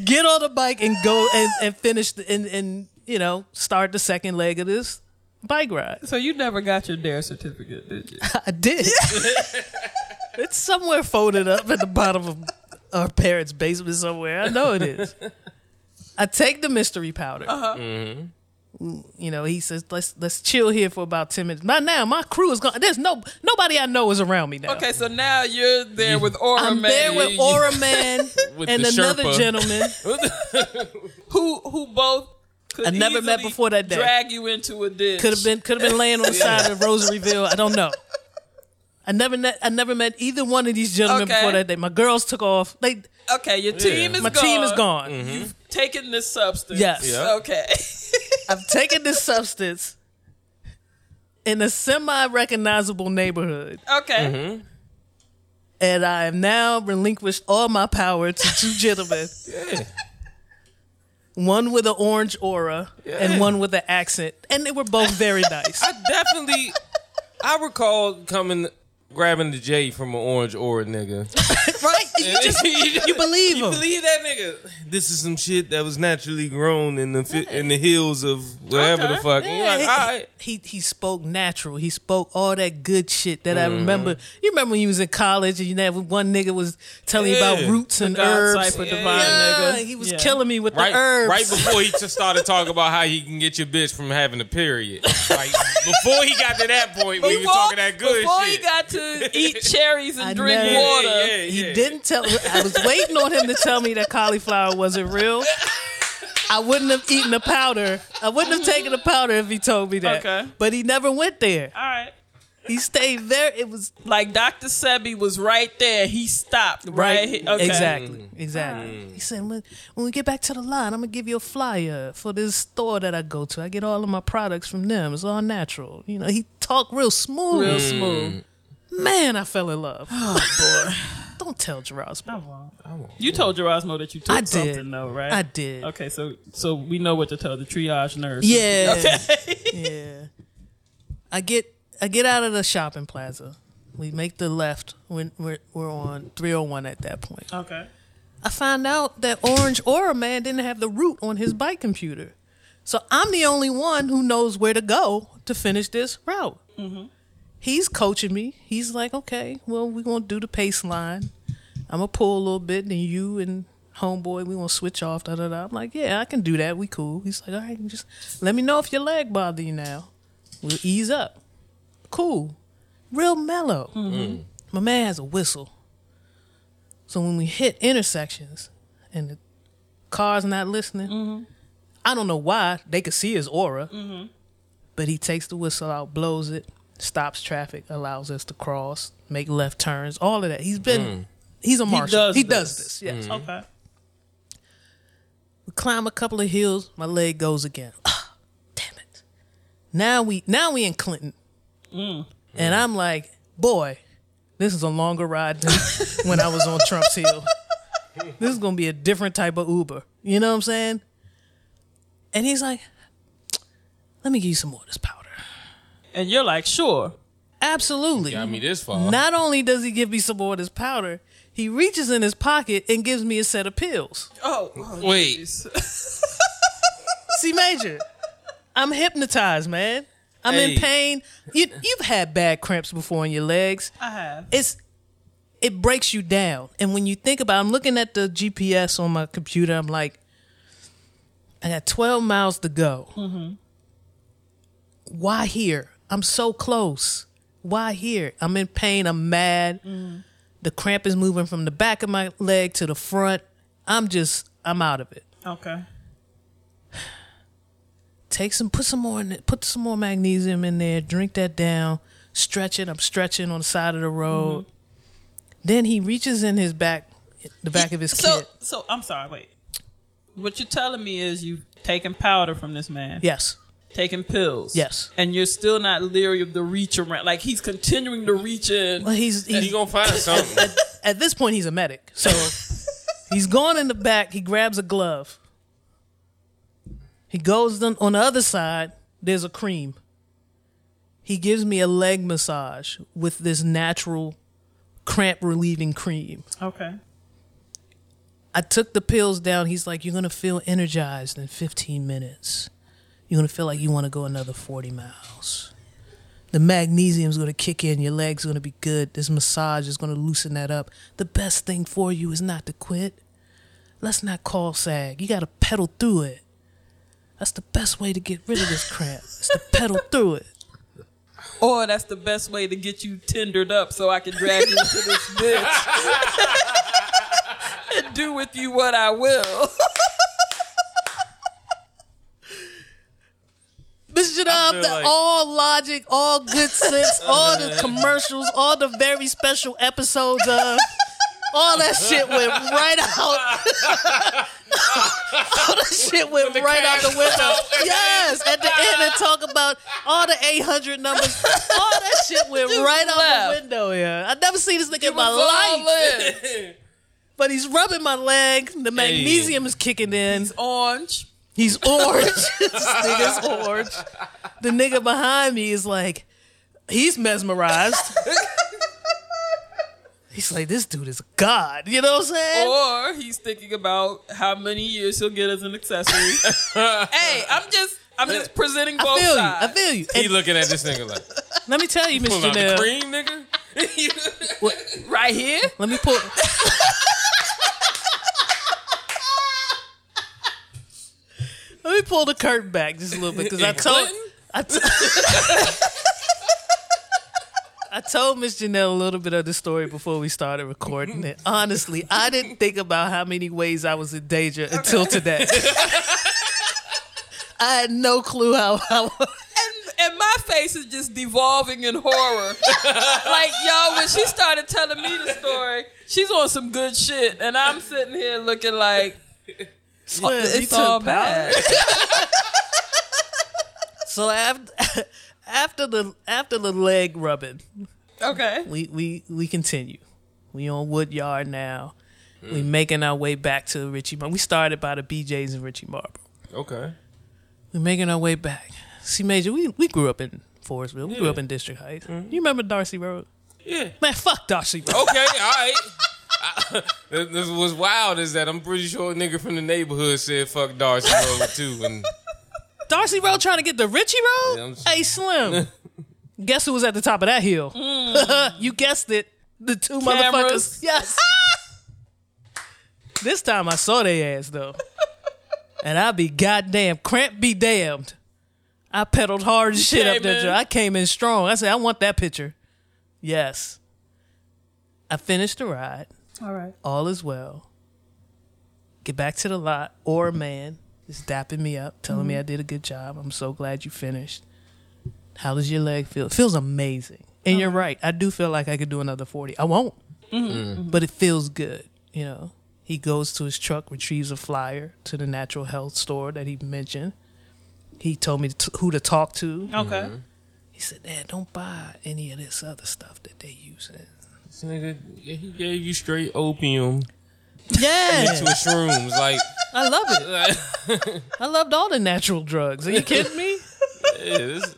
get on the bike and go and, and finish the, and, and you know start the second leg of this bike ride. So you never got your dare certificate, did you? [LAUGHS] I did. [LAUGHS] it's somewhere folded up at the bottom of our parents' basement somewhere. I know it is. I take the mystery powder. Uh-huh. Mm-hmm. Mm, you know, he says, "Let's let's chill here for about ten minutes." Not now. My crew is gone. There's no nobody I know is around me now. Okay, so now you're there with Aura I'm Man. there with [LAUGHS] Aura Man With and another Sherpa. gentleman. who who both could I never met before that day. Drag you into a ditch. Could have been could have been laying on the side of Rosaryville. I don't know. I never met I never met either one of these gentlemen Okay. before that day. My girls took off. They Okay, your team is my gone. team is gone. Mm-hmm. You've taken this substance. Yes. Yeah. Okay. [LAUGHS] I've taken this substance in a semi recognizable neighborhood. okay. Mm-hmm. and I have now relinquished all my power to two gentlemen. One with an orange aura and one with an accent, and they were both very [LAUGHS] nice. I definitely, I recall coming, grabbing the J from an orange aura nigga. [LAUGHS] right? You just [LAUGHS] you believe You him. believe that nigga? This is some shit that was naturally grown in the fi- in the hills of wherever the fuck. And you're like, he, all right. he he spoke natural. He spoke all that good shit that I Mm-hmm. remember. You remember when you was in college and you know one nigga was telling you about roots and God herbs. Yeah. divine Yeah, nigga. he was Yeah. killing me with Right, the herbs. right before he just started talking about how he can get your bitch from having a period. Like before he got to that point where he was talking that good before shit. he got to [LAUGHS] eat cherries and I drink never- water. Yeah, yeah, He didn't tell. I was waiting on him to tell me that cauliflower wasn't real. I wouldn't have eaten the powder. I wouldn't have taken the powder if he told me that. Okay. But he never went there. All right. He stayed there. It was Like Dr. Sebi was right there. He stopped right. right. Okay. Exactly. Mm. Exactly. Mm. He said, when, when we get back to the line, I'm gonna give you a flyer for this store that I go to. I get all of my products from them. It's all natural. You know, he talked real smooth. Real smooth. Mm. Man, I fell in love. [SIGHS] Oh boy. [SIGHS] Don't tell Gerasmo. You told Gerasmo that you took I did. something though, right? I did. Okay, so so we know what to tell the triage nurse. Yeah. [LAUGHS] Okay. yeah. I get I get out of the shopping plaza. We make the left when we're, we're on 301 at that point. okay. I find out that Orange Aura Man didn't have the route on his bike computer. So I'm the only one who knows where to go to finish this route. Mm-hmm. He's coaching me. He's like, okay, well, we're going to do the pace line. I'm going to pull a little bit, and you and homeboy, we going to switch off. Da, da, da. I'm like, yeah, I can do that. We cool. He's like, all right, just let me know if your leg bother you now. We'll ease up. Cool. Real mellow. Mm-hmm. My man has a whistle. So when we hit intersections and the car's not listening, mm-hmm. I don't know why. They could see his aura. Mm-hmm. But he takes the whistle out, blows it, stops traffic, allows us to cross, make left turns, all of that. He's been, he's a marshal. does He does this. this, yes. Okay. We climb a couple of hills, my leg goes again. Ah, [SIGHS] damn it. Now we now we in Clinton. And I'm like, boy, this is a longer ride than [LAUGHS] when I was on Trump's Hill. This is gonna be a different type of Uber. You know what I'm saying? And he's like, let me give you some more of this powder. And you're like, sure. Absolutely. Got me this far. Not only does he give me some more of this powder, he reaches in his pocket and gives me a set of pills. Oh, oh Wait. [LAUGHS] See, Major, I'm hypnotized, man. I'm Hey. in pain. You, you've had bad cramps before in your legs. I have. It's it breaks you down. And when you think about, I'm looking at the GPS on my computer. I'm like, I got 12 miles to go. Mm-hmm. Why here? I'm so close. Why here? I'm in pain. I'm mad. The cramp is moving from the back of my leg to the front. I'm just, I'm out of it. Okay. take some put some more in it, put some more magnesium in there, drink that down, stretch it. I'm stretching on the side of the road. Mm-hmm. Then he reaches in his back the back of his So, kit. so I'm sorry. Wait. What you're telling me is you've taken powder from this man, Yes. Taking pills, Yes. and you're still not leery of the reach around. Like he's continuing to reach in. Well he's, You he's gonna find [LAUGHS] something. at this point he's a medic. So he's gone in the back, he grabs a glove. He goes on, on the other side, there's a cream. He gives me a leg massage with this natural cramp relieving cream. Okay. I took the pills down. He's like, You're going to feel energized in 15 minutes. You're going to feel like you want to go another 40 miles. The magnesium's going to kick in. Your leg's going to be good. This massage is going to loosen that up. The best thing for you is not to quit. Let's not call sag. You got to pedal through it. That's the best way to get rid of this cramp. It's to pedal through it. Or that's the best way to get you tendered up so I can drag you into this bitch [LAUGHS] and do with you what I will. [LAUGHS] Mr. Janab, feel the, like- all logic, all good sense, [LAUGHS] all the commercials, all the very special episodes of all that shit went right out. [LAUGHS] all that shit went right out the [LAUGHS] window. Yes, at the end and talk about all the 800 numbers. All that shit went right out the window. Yeah, I never seen this nigga in my life. But he's rubbing my leg. The magnesium is kicking in. Orange. He's orange. [LAUGHS] this nigga's orange. The nigga behind me is like, he's mesmerized. He's like, this dude is God. You know what I'm saying? Or he's thinking about how many years he'll get as an accessory. [LAUGHS] hey, I'm just I'm just presenting both I both feel you. I feel you. He And looking at this nigga like, let me tell you, Miss pull out the Janelle. cream, nigga. right here. Let me pull. [LAUGHS] Let me pull the curtain back just a little bit because I told? I, t- [LAUGHS] I told Miss Janelle a little bit of the story before we started recording it. Honestly, I didn't think about how many ways I was in danger until today. [LAUGHS] I had no clue how. how [LAUGHS] And, and my face is just devolving in horror. like, y'all, when she started telling me the story, she's on some good shit. And I'm sitting here looking like, Slim, it's took all bad. [LAUGHS] So after [LAUGHS] after the after the leg rubbing, Okay. we we we continue. We on Woodyard now. We hmm. making our way back to Richie. Mar- We started by the BJ's and Richie Marble. Okay. We making our way back. See, Major, we we grew up in Forestville. We grew up in District Heights. Mm-hmm. You remember Darcy Road? Yeah. Man, fuck Darcy Road. Okay, all right. [LAUGHS] [LAUGHS] I- this was wild is that I'm pretty sure a nigga from the neighborhood said fuck Darcy Road too, and [LAUGHS] Darcy Road trying to get the Richie Road? Yeah, I'm- hey, Slim. [LAUGHS] Guess who was at the top of that hill? Hmm. you guessed it. The two Cameras. motherfuckers. Yes. this time I saw their ass though. And I be goddamn cramp be damned. I pedaled hard as shit up there. Joe. I came in strong. I said, I want that picture. Yes. I finished the ride. All right. All is well. Get back to the lot. Or man is dapping me up, telling me mm-hmm. I did a good job. I'm so glad you finished. How does your leg feel? It feels amazing. And you're right. I do feel like I could do another 40. I won't. Mm-hmm. Mm. Mm-hmm. But it feels good, you know. He goes to his truck, retrieves a flyer to the natural health store that he mentioned. He told me to, who to talk to. Okay. He said, "Dad, don't buy any of this other stuff that they using." This nigga he gave you straight opium Yeah, to shrooms. Like, I love it. I loved all the natural drugs. Are you kidding me? yeah, this,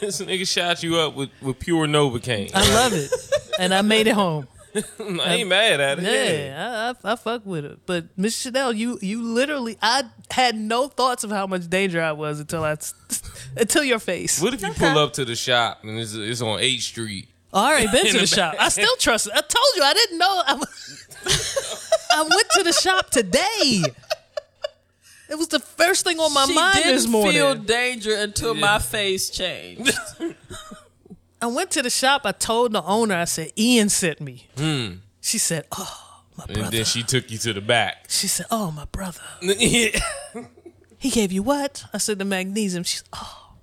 this nigga shot you up with, with pure Novocaine. I love it, and I made it home. [LAUGHS] I ain't mad at it. Yeah, I, I, I fuck with it. But Miss Janelle, you you literally, I had no thoughts of how much danger I was until I [LAUGHS] until your face. What if you pull up to the shop and it's, it's on 8th Street? I already [LAUGHS] been to the the shop. I still trust it. I told you I didn't know. I, [LAUGHS] I went to the shop today. It was the first thing on my she mind didn't this morning. feel danger until my face changed. [LAUGHS] I went to the shop. I told the owner. I said, "Ian sent me." Hmm. She said, "Oh, my brother. And brother." then she took you to the back. she said, "Oh, my brother." He gave you what? I said the magnesium. She's, "Oh,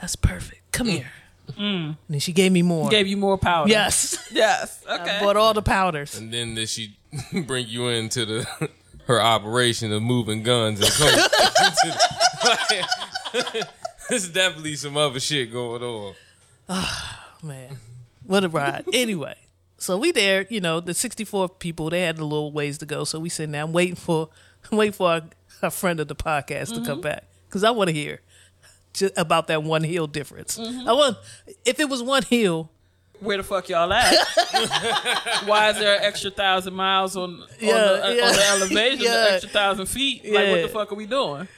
that's perfect. Come mm. here." Mm. And then she gave me more. Gave you more powder. yes. [LAUGHS] Yes. I Okay. bought all the powders. And then did she [LAUGHS] bring you into the [LAUGHS] her operation of moving guns and coke? There's definitely some other shit going on. [SIGHS] Ah, man, what a ride. anyway, so we there, you know, the 64 people, they had a little ways to go. So we sitting there, I'm waiting for, waiting for our, our friend of the podcast to mm-hmm. come back. Because I want to hear just about that one heel difference. I want, if it was one heel, Where the fuck y'all at? [LAUGHS] Why is there an extra thousand miles on, on, Yeah, the, yeah. on the elevation? Yeah. An extra thousand feet? Like, what the fuck are we doing?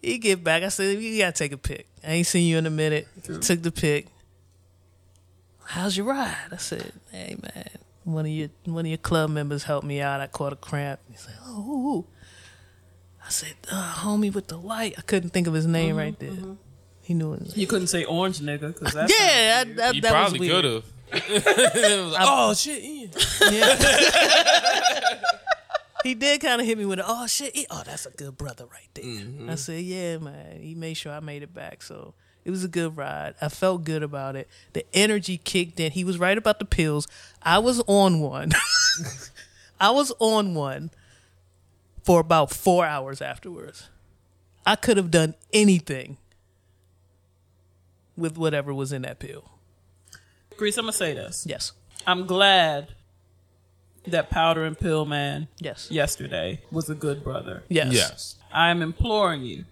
he get back. I said, you got to take a pic. I ain't seen you in a minute. Took the pic. How's your ride? I said, hey, man, one of your one of your club members helped me out. I caught a cramp. He's like, oh, ooh. I said, uh, "Homie with the light." I couldn't think of his name Mm-hmm, right there. He knew it. You couldn't say orange nigga because that's Yeah, that, that, You that was probably weird. could have. [LAUGHS] [LAUGHS] oh shit! Ian. Yeah. [LAUGHS] he did kind of hit me with, a, "Oh shit, he- oh that's a good brother right there." Mm-hmm. I said, "Yeah, man." He made sure I made it back, so it was a good ride. I felt good about it. The energy kicked in. He was right about the pills. I was on one. I was on one for about four hours afterwards. I could have done anything with whatever was in that pill. Grease, I'm gonna say this. Yes. I'm glad that powder and pill man Yes. yesterday was a good brother. Yes. Yes. I am imploring you,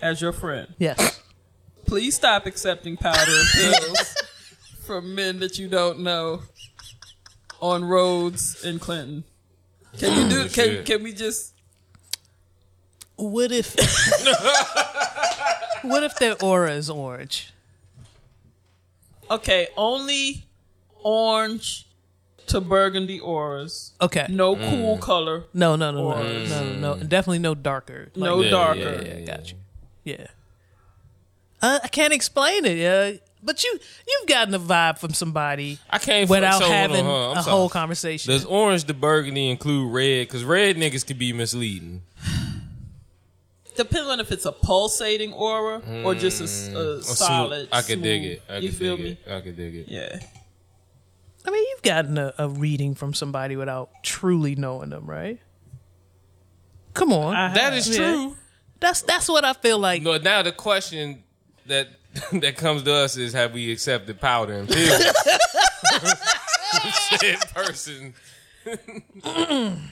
as your friend, Yes. please stop accepting powder and pills [LAUGHS] from men that you don't know on roads in Clinton. Can you do? Can can we just? What if [LAUGHS] What if their aura is orange? Okay, only orange to burgundy auras. Okay. No cool color. No, no, no, no, Orange. no, no, no. Definitely no darker. Like, No Yeah, darker. yeah, yeah, yeah, got you. Yeah. Uh, I can't explain it. Yeah, but you you've gotten a vibe from somebody I can't without so having on, I'm a sorry. whole conversation. Does orange to burgundy include red? Because red niggas could be misleading. Depends on if it's a pulsating aura or just a mm. Or solid. smooth- I could dig it. I you could feel dig me? it. I could dig it. Yeah. I mean, you've gotten a, a reading from somebody without truly knowing them, right? Come on, I That have. is Yeah. true. that's that's what I feel like. No, now the question that [LAUGHS] that comes to us is: Have we accepted powder and pills? [LAUGHS] [LAUGHS] Said person. [CLEARS THROAT]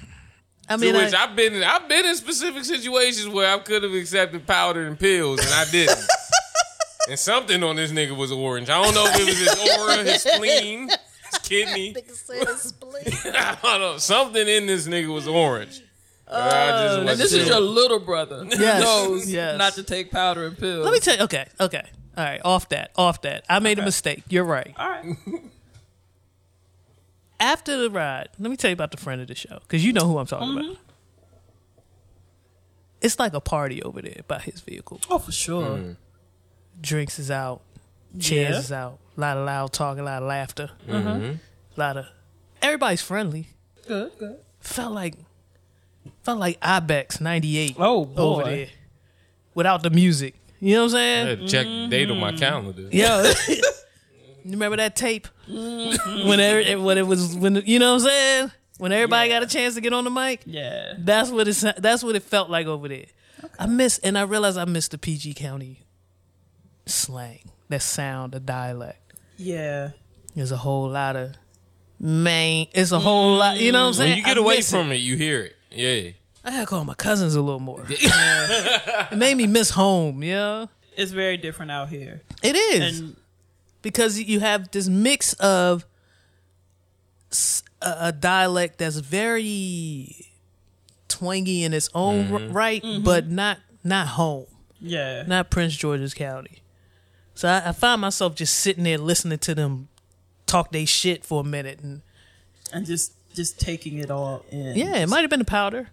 I To mean, which I, I've been, in, I've been in specific situations where I could have accepted powder and pills, and I didn't. [LAUGHS] and something on this nigga was orange. I don't know if it was his aura, his spleen, his [LAUGHS] kidney. [LAUGHS] I don't know. Something in this nigga was orange. Uh, I just And wasn't this is your little brother. who Yes, knows yes. not to take powder and pills. let me tell you. Okay, okay, all right. Off that, off that. I made a mistake. You're right. All right. After the ride, let me tell you about the friend of the show because you know who I'm talking mm-hmm. about. It's like a party over there by his vehicle. Oh, for sure. Mm. Drinks is out, chairs Yeah. is out, a lot of loud talking, a lot of laughter, a lot of everybody's friendly. Good, good. Felt like felt like Ibex '98 Oh, boy. over there without the music. You know what I'm I saying? had to check the date on my calendar. Yo, [LAUGHS] [LAUGHS] you remember that tape [LAUGHS] when every, when it was when you know what I'm saying when everybody got a chance to get on the mic. Yeah. That's what it that's what it felt like over there. I miss and I realized I missed the PG County slang, that sound, the dialect. Yeah. There's a whole lot of man. It's a whole lot. You know what I'm saying? When you get I away miss from it. you hear it. Yeah. I gotta call my cousins a little more. [LAUGHS] it made me miss home. Yeah, It's very different out here. it is. And because you have this mix of a dialect that's very twangy in its own r- right, mm-hmm. but not not home, yeah. not Prince George's County. So I, I find myself just sitting there listening to them talk they shit for a minute, and and just just taking it all in. yeah, it might have been the powder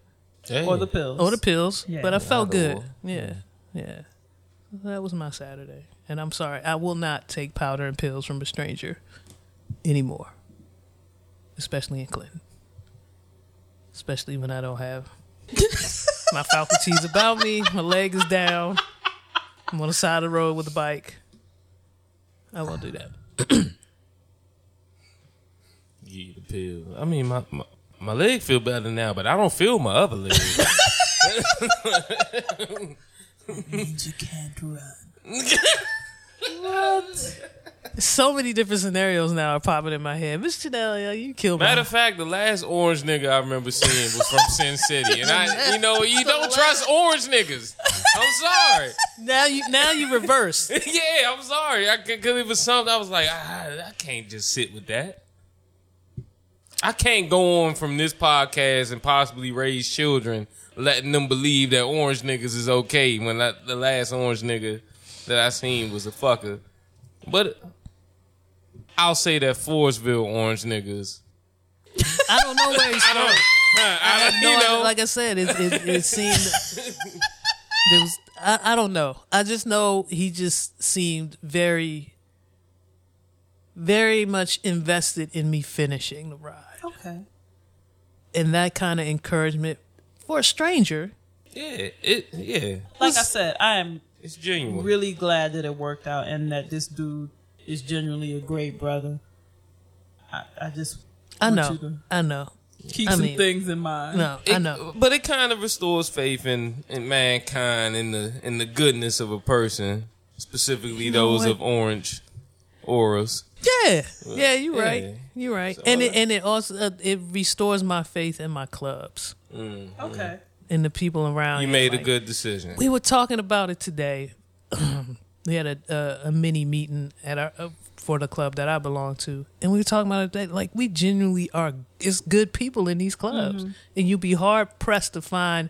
Or the pills. or the pills, Yeah. but I felt good. Yeah, yeah. That was my Saturday, and I'm sorry, I will not take powder and pills from a stranger anymore, especially in Clinton. Especially when I don't have [LAUGHS] my faculties about me, my leg is down, I'm on the side of the road with a bike. I won't do that. [CLEARS THROAT] Yeah, the pill. I mean, my, my my leg feel better now, but I don't feel my other leg. [LAUGHS] [LAUGHS] you can't run. So many different scenarios now are popping in my head. Miss Janelle, you killed me. Matter of fact, the last orange nigga I remember seeing was from Sin City, and I, [LAUGHS] you know, you don't trust orange niggas. I'm sorry. Now you now you reverse. [LAUGHS] yeah, I'm sorry. I because it was something I was like, I, I can't just sit with that. I can't go on from this podcast and possibly raise children, letting them believe that orange niggas is okay when I, the last orange nigga that I seen was a fucker. But I'll say that Forestville orange niggas. I don't know where he's [LAUGHS] from. I have no you idea. know, Like I said, it it, it seemed [LAUGHS] there was. I, I don't know. I just know he just seemed very, very much invested in me finishing the ride, Okay. and that kind of encouragement for a stranger. yeah, it, yeah, Like I said, I am it's genuine. really glad that it worked out and that this dude is genuinely a great brother. I, I just I know. to I know. keep I some mean- things in mind. No, It- I know. but it kind of restores faith in, in mankind, in the in the goodness of a person, specifically know those what? of orange auras. Yeah, yeah, you're Yeah. right. You're right, So and it and it also uh, it restores my faith in my clubs Okay. And the people around. You here, made a good decision. We were talking about it today. [CLEARS THROAT] we had a, a a mini meeting at our uh, for the club that I belong to, and we were talking about it today. Like we genuinely are, it's good people in these clubs, and you'd be hard pressed to find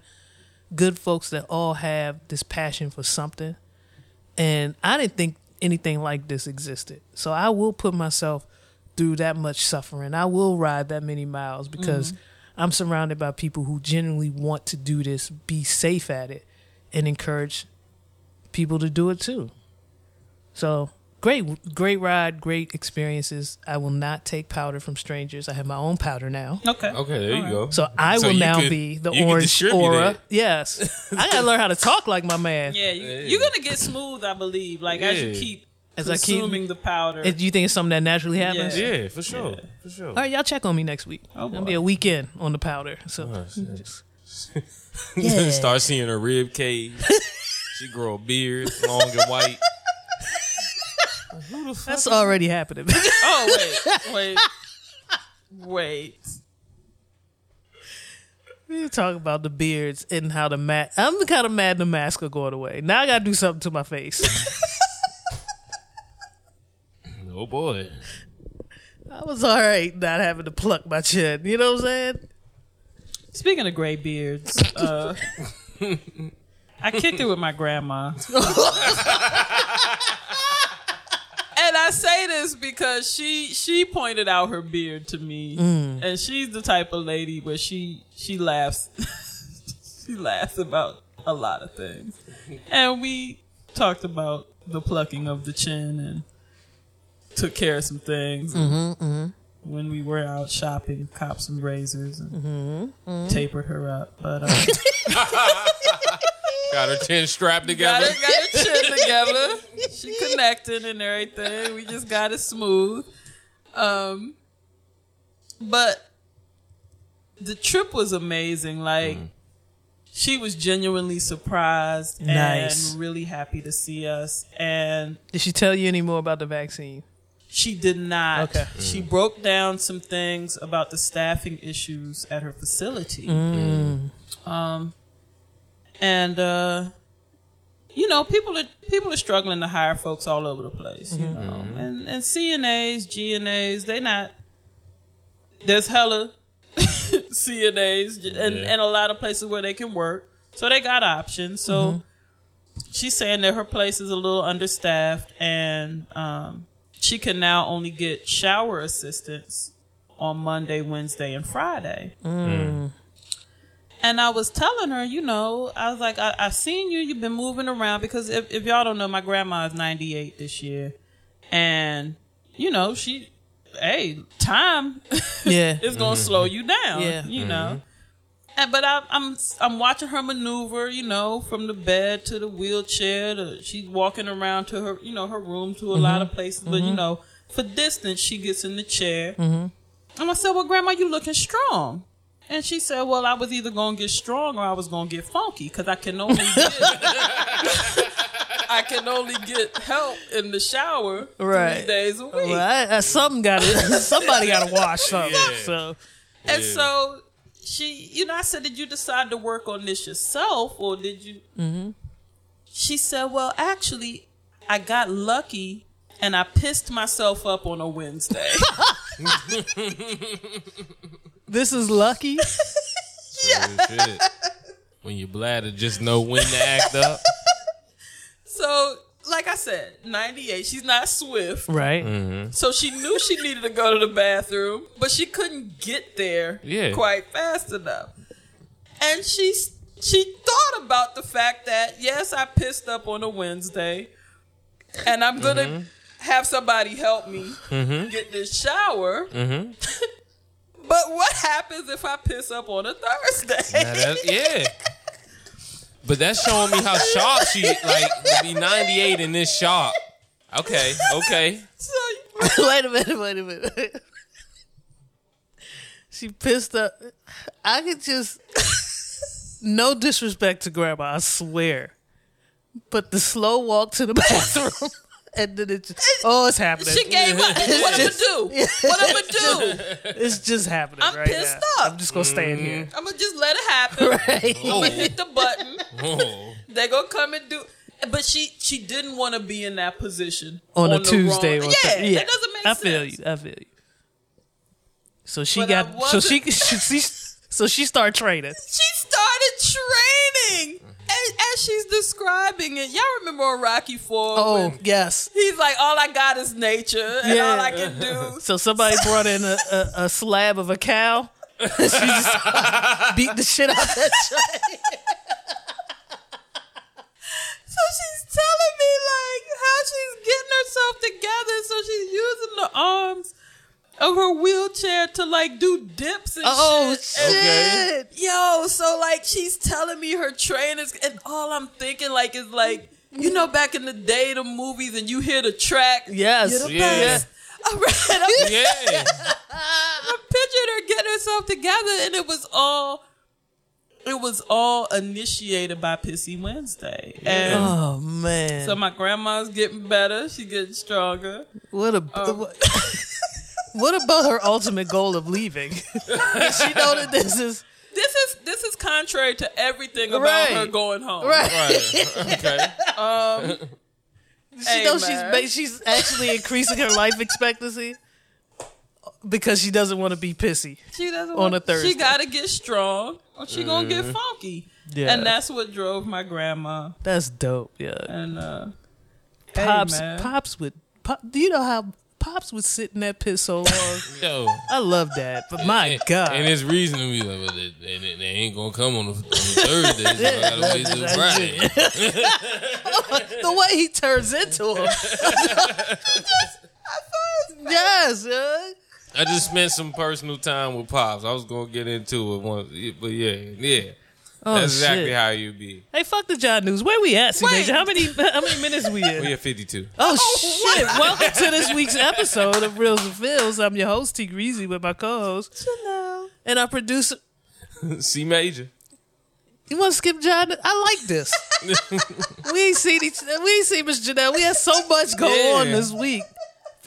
good folks that all have this passion for something. And I didn't think anything like this existed, so I will put myself through that much suffering. I will ride that many miles because I'm surrounded by people who genuinely want to do this, be safe at it, and encourage people to do it too. So great, great ride, great experiences. I will not take powder from strangers. I have my own powder now. Okay. Okay, there you All go. So I So will now could- be the orange aura. it. Yes, I gotta learn how to talk like my man. Yeah, you, you're gonna get smooth, I believe. Like as you keep As I keep- consuming the powder. Do you think it's something that naturally happens? Yeah. Yeah, for sure, for sure. All right, y'all check on me next week. Oh, It'll boy. be a weekend on the powder. So Oh, [LAUGHS] just- [LAUGHS] Yeah. Start seeing her rib cage. she grow a beard, long and white. [LAUGHS] Who the fuck? that's already happening. oh wait, wait, wait. We talk about the beards and how the mat. I'm kind of mad the mask are going away. Now I gotta do something to my face. Oh boy. I was all right not having to pluck my chin. You know what I'm saying? Speaking of gray beards, uh, I kicked it with my grandma. [LAUGHS] and I say this because she she pointed out her beard to me, and she's the type of lady where she she laughs she laughs about a lot of things, and we talked about the plucking of the chin and took care of some things. Mm-hmm, mm-hmm. When we were out shopping, copped some razors and mm-hmm, tapered her up, but uh, [LAUGHS] Got her chin strapped got together. her, got her chin together. She connected and everything. We just got it smooth. Um, but the trip was amazing. Like mm. she was genuinely surprised Nice. and really happy to see us. And Did she tell you any more about the vaccine? She did not. Okay. She broke down some things about the staffing issues at her facility. Um, and uh, you know, people are people are struggling to hire folks all over the place. You know, and and CNAs, GNAs, they not. There's hella [LAUGHS] CNAs and Yeah. and a lot of places where they can work, so they got options. So. She's saying that her place is a little understaffed, and um, she can now only get shower assistance on Monday, Wednesday, and Friday. Mm. And I was telling her, you know, I was like, I, I've seen you. You've been moving around because if, if y'all don't know, my grandma is 98 this year. And, you know, she, hey, time [LAUGHS] Yeah. is going to slow you down, Yeah. you know. And, but I, I'm I'm watching her maneuver, you know, from the bed to the wheelchair. To, she's walking around to her, you know, her room to a mm-hmm. lot of places. But you mm-hmm. know, for distance, she gets in the chair. Mm-hmm. And I said, "Well, Grandma, you looking strong." And she said, "Well, I was either gonna get strong or I was gonna get funky because I can only get I can only get help in the shower Right. three days a week." Well, I, I, something got [LAUGHS] somebody got to wash [LAUGHS] something. Yeah. So And Yeah. so she, you know, I said, "Did you decide to work on this yourself, or did you?" Mm-hmm. She said, "Well, actually, I got lucky." And I pissed myself up on a Wednesday. [LAUGHS] this is lucky. [LAUGHS] Yeah. When your bladder just know when to act up. [LAUGHS] so, like I said, 98. She's not swift. Right. Mm-hmm. So she knew she [LAUGHS] needed to go to the bathroom, but she couldn't get there Yeah. quite fast enough. And she she thought about the fact that yes, I pissed up on a Wednesday, and I'm gonna Mm-hmm. have somebody help me get this shower. Mm-hmm. [LAUGHS] but what happens if I piss up on a Thursday? That- yeah. [LAUGHS] But that's showing me how sharp she like be 98 in this shop. Okay, okay. [LAUGHS] wait a minute, wait a minute. she pissed up. I could just no disrespect to grandma, I swear. But the slow walk to the [LAUGHS] bathroom and then it just oh it's happening. she gave up. What I'm gonna do? What I'm gonna do? [LAUGHS] it's just happening I'm right pissed now. up. I'm just gonna stay in here. I'm gonna just let it happen. [LAUGHS] Right. I'm gonna hit the button. Oh. They gonna come and do. But she she didn't want to be in that position On, a the Tuesday wrong- or yeah, Thur- that doesn't make I sense. feel you. I feel you. So she But got so she, [LAUGHS] she, she so she started training. She started training, and as she's describing it, y'all remember on Rocky Four? Oh yes. he's like, "All I got is nature, and Yeah. all I can do." [LAUGHS] So somebody brought in a, a, a slab of a cow. [LAUGHS] she just beat the shit out of that [LAUGHS] tray. So she's telling me like how she's getting herself together. So she's using the arms of her wheelchair to like do dips and Oh shit. And- shit! Yo, so like she's telling me her trainers, and all I'm thinking like is like, you know, back in the day, the movies, and you hear the track. Yes. You're the Yeah. best. [LAUGHS] All right, I'm, Yeah. [LAUGHS] I pictured her getting herself together, and it was all, it was all initiated by Pissy Wednesday, and Oh man! so my grandma's getting better. She getting stronger. what a Um, [LAUGHS] what, what about her ultimate goal of leaving? [LAUGHS] Does she know that this is This is this is contrary to everything about Right. her going home. right? Right. [LAUGHS] Okay. She Hey, knows she's man. ba- she's actually increasing her life expectancy because she doesn't want to be pissy. She doesn't On want, a Thursday. She got to get strong, or she gonna get funky. Yeah. And that's what drove my grandma. That's dope. Yeah. And uh, hey, Pops, man. pops would. Pop, do you know how pops would sit in that piss so long? [LAUGHS] Yo. I love that, but my And- God, And it's reason to be like, well, they, they, they ain't gonna come on the, on Thursday, so I gotta wait till Friday. [LAUGHS] the way he turns into him. [LAUGHS] yes. I just spent some personal time with Pops. I was gonna get into it once, but yeah, yeah. Oh, That's exactly shit. how you be. Hey, fuck the John News. Where we at, C Major? How many how many minutes we in? We at 52. Oh, shit! Welcome to this week's episode of Reels and Feels. I'm your host T Greasy with my co-host and our producer. [LAUGHS] C major. You want to skip John? I like this. [LAUGHS] we ain't seen each. We ain't seen Miss Janelle. We had so much go Yeah. on this week.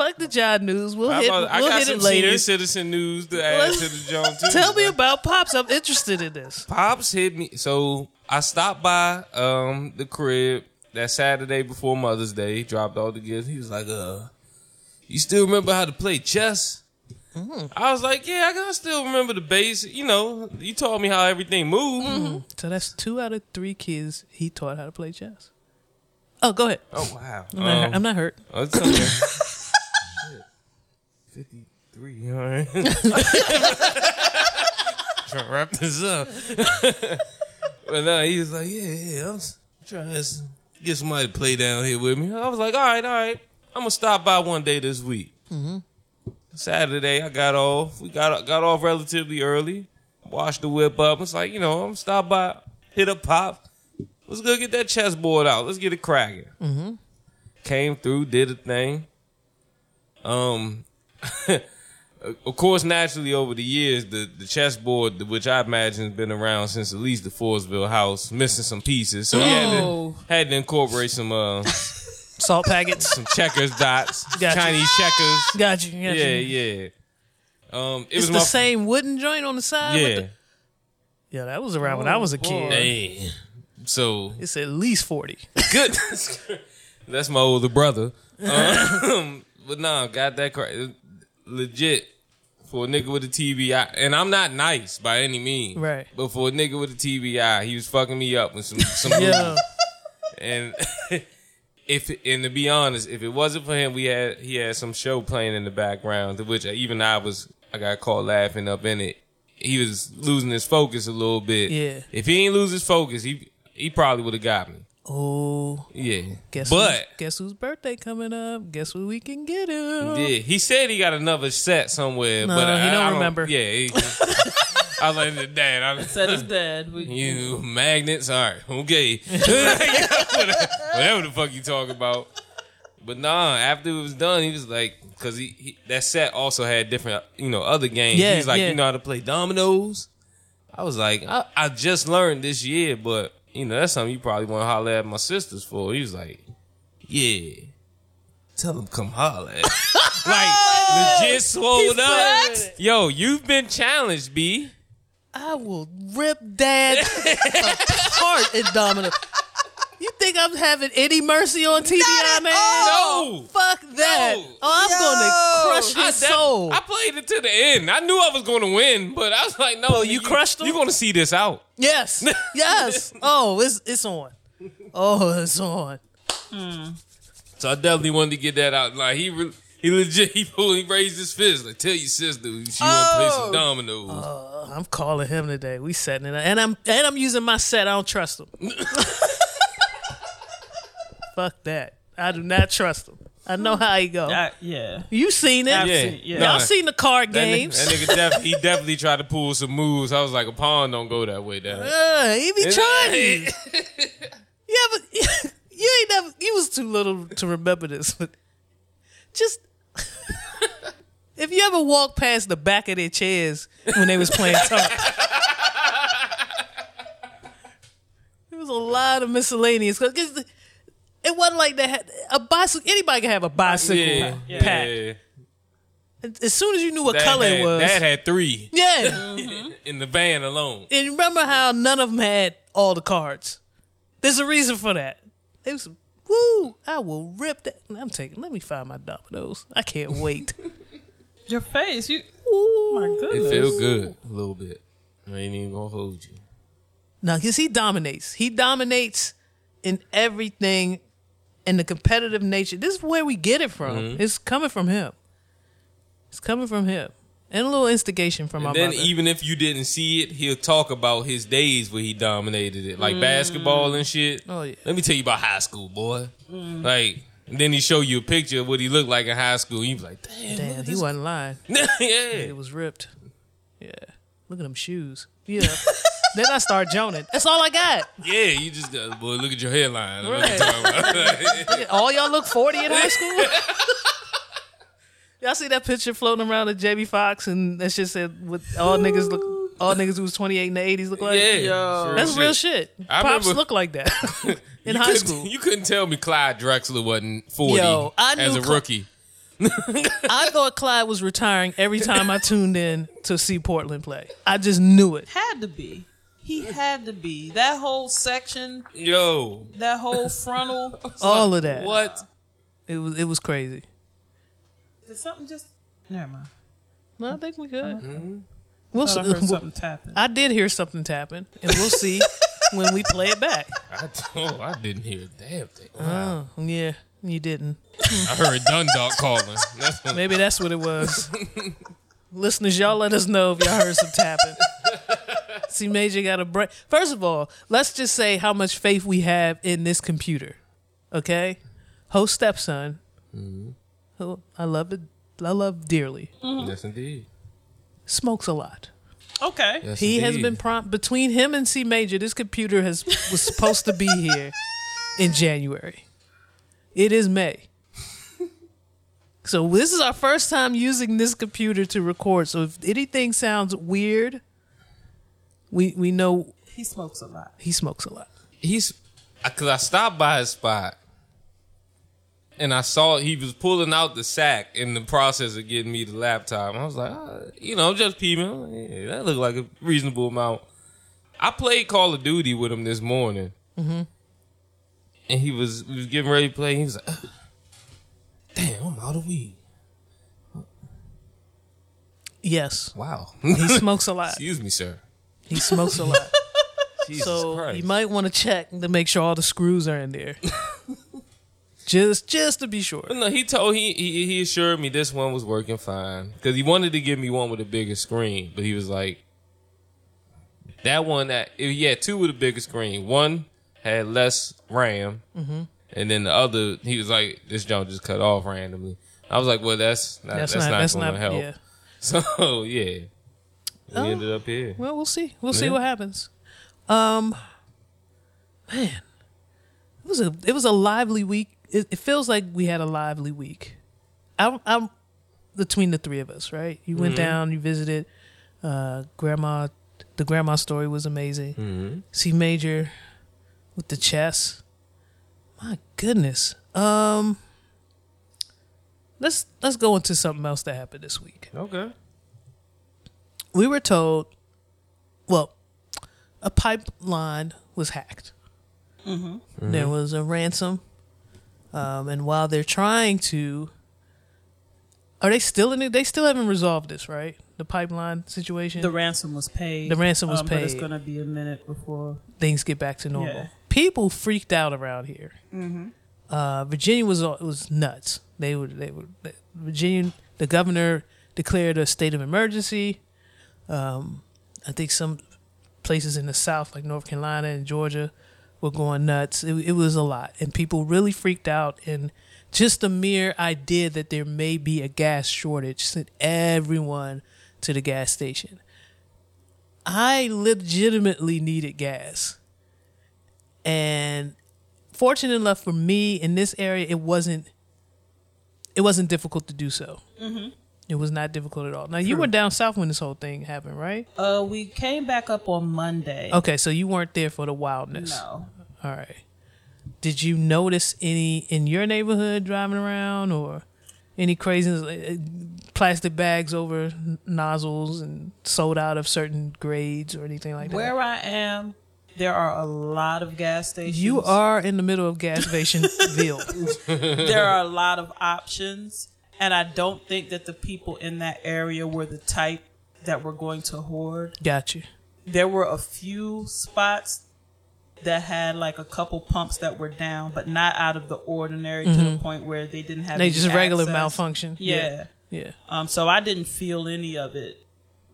Fuck the John News. We'll hit. about- I We'll got hit some it later. senior citizen news to add to the John too. Tell me about pops. I'm interested in this. Pops hit me. So I stopped by um the crib that Saturday before Mother's Day. He dropped all the gifts. He was like, "Uh, you still remember how to play chess?" I was like, "Yeah, I can still remember the base. You know, you taught me how everything moved." So that's two out of three kids he taught how to play chess. Oh, go ahead. Oh wow, I'm, not, Um, I'm not hurt. [LAUGHS] Oh, it's okay. Shit. 53, all right. Trying to wrap this up. [LAUGHS] but no, he was like, yeah, yeah, I'm trying to get somebody to play down here with me. I was like, all right, all right. I'm going to stop by one day this week. Saturday, I got off. We got got off relatively early. Washed the whip up. It's like, you know, I'm stop by, hit a Pop. Let's go get that chessboard out. Let's get it cracking came through, did a thing. Um, [LAUGHS] of course, naturally over the years, the the chessboard, which I imagine has been around since at least the Forestville house, missing some pieces, so he had Oh. to, had to incorporate some uh [LAUGHS] Salt packets. some checkers dots, Gotcha. Chinese checkers. Got you. Got Yeah, you. yeah. Um, it It's was the my same wooden joint on the side. with yeah. the- yeah, that was around when I was a kid. Hey, so It's at least forty. [LAUGHS] good. That's my older brother. Um, but nah, got that cra- legit for a nigga with a TBI, and I'm not nice by any means. Right. But for a nigga with a TBI, he was fucking me up with some some Yeah. and [LAUGHS] if and to be honest, if it wasn't for him, we had he had some show playing in the background, to which even I was I got caught laughing up in it. He was losing his focus a little bit. Yeah. If he ain't lose his focus, he he probably would have got me. Oh, Yeah. guess but who's, guess whose birthday coming up? Guess what we can get him? yeah, he said he got another set somewhere, No, but he I, don't I remember. Yeah. He, [LAUGHS] I was like, Dad, I Said his dad. We, You magnets, all right, okay, [LAUGHS] whatever the fuck you talk about. But nah, after it was done, he was like, because he, he that set also had different, you know, other games. Yeah, He's like, yeah. you know how to play dominoes. I was like, I, I just learned this year, but you know that's something you probably want to holler at my sisters for. He was like, yeah, tell them come holler. at [LAUGHS] like legit swole up. flexed. Yo, you've been challenged, B. I will rip dad [LAUGHS] apart in domino. You think I'm having any mercy on TBI, man? No. Fuck that. No. Oh, I'm Yo. going to crush I, that- soul. I played it to the end. I knew I was going to win, but I was like, no. Oh, you crushed him? You're going to see this out. yes. [LAUGHS] Yes. Oh, it's it's on. Oh, it's on. So I definitely wanted to get that out. Like he, re- he legit, [LAUGHS] he, pulled, he raised his fist. Like, tell your sister she want to play some Oh. dominoes. Uh, I'm calling him today. We setting it up. And I'm and I'm using my set. I don't trust him. [LAUGHS] Fuck that. I do not trust him. I know how he go. I- yeah. You seen it? Yeah, seen- yeah. Y'all Nah, seen the card that nigga, games? that nigga def- he definitely tried to pull some moves. I was like, a pawn don't go that way. Down. Uh, he be trying. [LAUGHS] yeah, but [LAUGHS] You ain't never. You was too little to remember this, but just [LAUGHS] if you ever walk past the back of their chairs when they was playing top. There was a lot of miscellaneous because it wasn't like they had a bicycle. Anybody can have a bicycle yeah, pack. yeah. As soon as you knew what Dad color had, it was, Dad had three yeah. Mm-hmm. in the van alone. And remember how none of them had all the cards? There's a reason for that. They was woo. I will rip that. I'm taking. Let me find my dominoes. I can't wait. [LAUGHS] Your face. You. Ooh. My It goodness. feel good a little bit. I ain't even gonna hold you. No, because he dominates. He dominates in everything, in the competitive nature. This is where we get it from. Mm-hmm. It's coming from him. It's coming from him, and a little instigation from my And then mother. even if you didn't see it, he'll talk about his days where he dominated it, like basketball and shit. Oh, yeah. Let me tell you about high school, boy. Like, and then he show you a picture of what he looked like in high school. You be like, damn, Damn, he wasn't lying. [LAUGHS] yeah. It was ripped. Yeah. Look at them shoes. [LAUGHS] Yeah. Then I start joning. That's all I got. Yeah, you just got, boy, look at your hairline. Right. you talking about? [LAUGHS] All y'all look 40 in high school? [LAUGHS] y'all see that picture floating around of Jamie Foxx and that shit said with all niggas look all niggas who was 28 in the 80s look like? yeah, Yo. That's real shit. I Pops remember- look like that [LAUGHS] in high school. You couldn't tell me Clyde Drexler wasn't 40 Yo, I as a Cl- rookie. I thought Clyde was retiring every time I tuned in to see Portland play. I just knew it. Had to be. He had to be. That whole section, Yo, that whole frontal. [LAUGHS] All of that. what? It was it was crazy. Did something just. Never mind. No, I think we could. Mm-hmm. We'll Thought I see. [LAUGHS] something tapping. I did hear something tapping, and we'll see [LAUGHS] when we play it back. I, oh, I didn't hear a damn thing. Wow. Oh, yeah, you didn't. I heard Dundalk calling. That's when Maybe that's what it was. Listeners, y'all let us know if y'all heard some tapping. See, Major got a break. First of all, let's just say how much faith we have in this computer. Okay, host stepson, mm-hmm. who I love it, I love dearly, mm-hmm. Yes, indeed. smokes a lot. Okay. Yes, He has been prompt between him and C Major. This computer has was supposed to be here [LAUGHS] in January. It is May. So this is our first time using this computer to record. So if anything sounds weird, we we know He smokes a lot. he smokes a lot. He's because I stopped by his spot and I saw he was pulling out the sack in the process of getting me the laptop. I was like, ah, you know, just peeping. Yeah, that looked like a reasonable amount. I played Call of Duty with him this morning, and he was he was getting ready to play. He was like, "Ah, "Damn, I'm out of weed." Yes, Wow. he smokes a lot. [LAUGHS] Excuse me, sir. He smokes a lot. [LAUGHS] Jesus So Christ. you might want to check to make sure all the screws are in there. [LAUGHS] just just to be sure. No, he told he, he he assured me this one was working fine because he wanted to give me one with a bigger screen, but he was like, that one that he had two with a bigger screen. One had less RAM, Mm-hmm. and then the other he was like, this jump just cut off randomly. I was like, well, that's not, that's, not, that's going to help. yeah. [LAUGHS] So yeah, we Oh. ended up here. Well, we'll see. We'll see what happens. Um, man, it was a it was a lively week. It, it feels like we had a lively week. I'm, I'm between the three of us, right? You went down, you visited uh, grandma. The grandma story was amazing. hmm C major with the chess. My goodness. Um, let's let's go into something else that happened this week Okay. We were told, well, a pipeline was hacked. There was a ransom, um, and while they're trying to, are they still in it? They still haven't resolved this, right? The pipeline situation. The ransom was paid. The ransom was um, But it's gonna be a minute before. things get back to normal. Yeah. People freaked out around here. Uh, Virginia was was nuts. They were they were Virginia. The governor declared a state of emergency. Um, I think some places in the South, like North Carolina and Georgia, were going nuts. It, it was a lot, and people really freaked out. And just the mere idea that there may be a gas shortage sent everyone to the gas station. I legitimately needed gas. And fortunate enough for me in this area, it wasn't it wasn't difficult to do so. Mm-hmm. It was not difficult at all. Now you were down south when this whole thing happened, right? Uh, we came back up on Monday. Okay, so you weren't there for the wildness. No. All right. Did you notice any in your neighborhood driving around or any craziness, uh, plastic bags over nozzles and sold out of certain grades or anything like that? Where I am, there are a lot of gas stations. You are in the middle of gas stationville. [LAUGHS] there are a lot of options, and I don't think that the people in that area were the type that were going to hoard. Got you. There were a few spots that had like a couple pumps that were down, but not out of the ordinary to the point where they didn't have. They just regular access. malfunction. Yeah. Yeah. Um. So I didn't feel any of it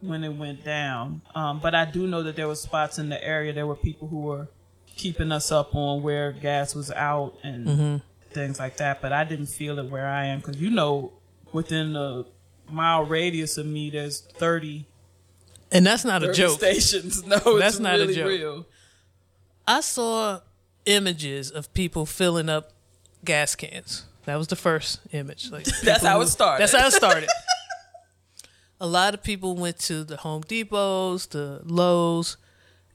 when it went down. Um. But I do know that there were spots in the area. There were people who were keeping us up on where gas was out and Mm-hmm. Things like that. But I didn't feel it where I am because you know, within a mile radius of me, there's 30, And that's not a joke. stations. [LAUGHS] No, That's it's not a joke. real. I saw images of people filling up gas cans. That was the first image. Like [LAUGHS] That's how it started. That's how it started. [LAUGHS] a lot of people went to the Home Depots, the Lowe's,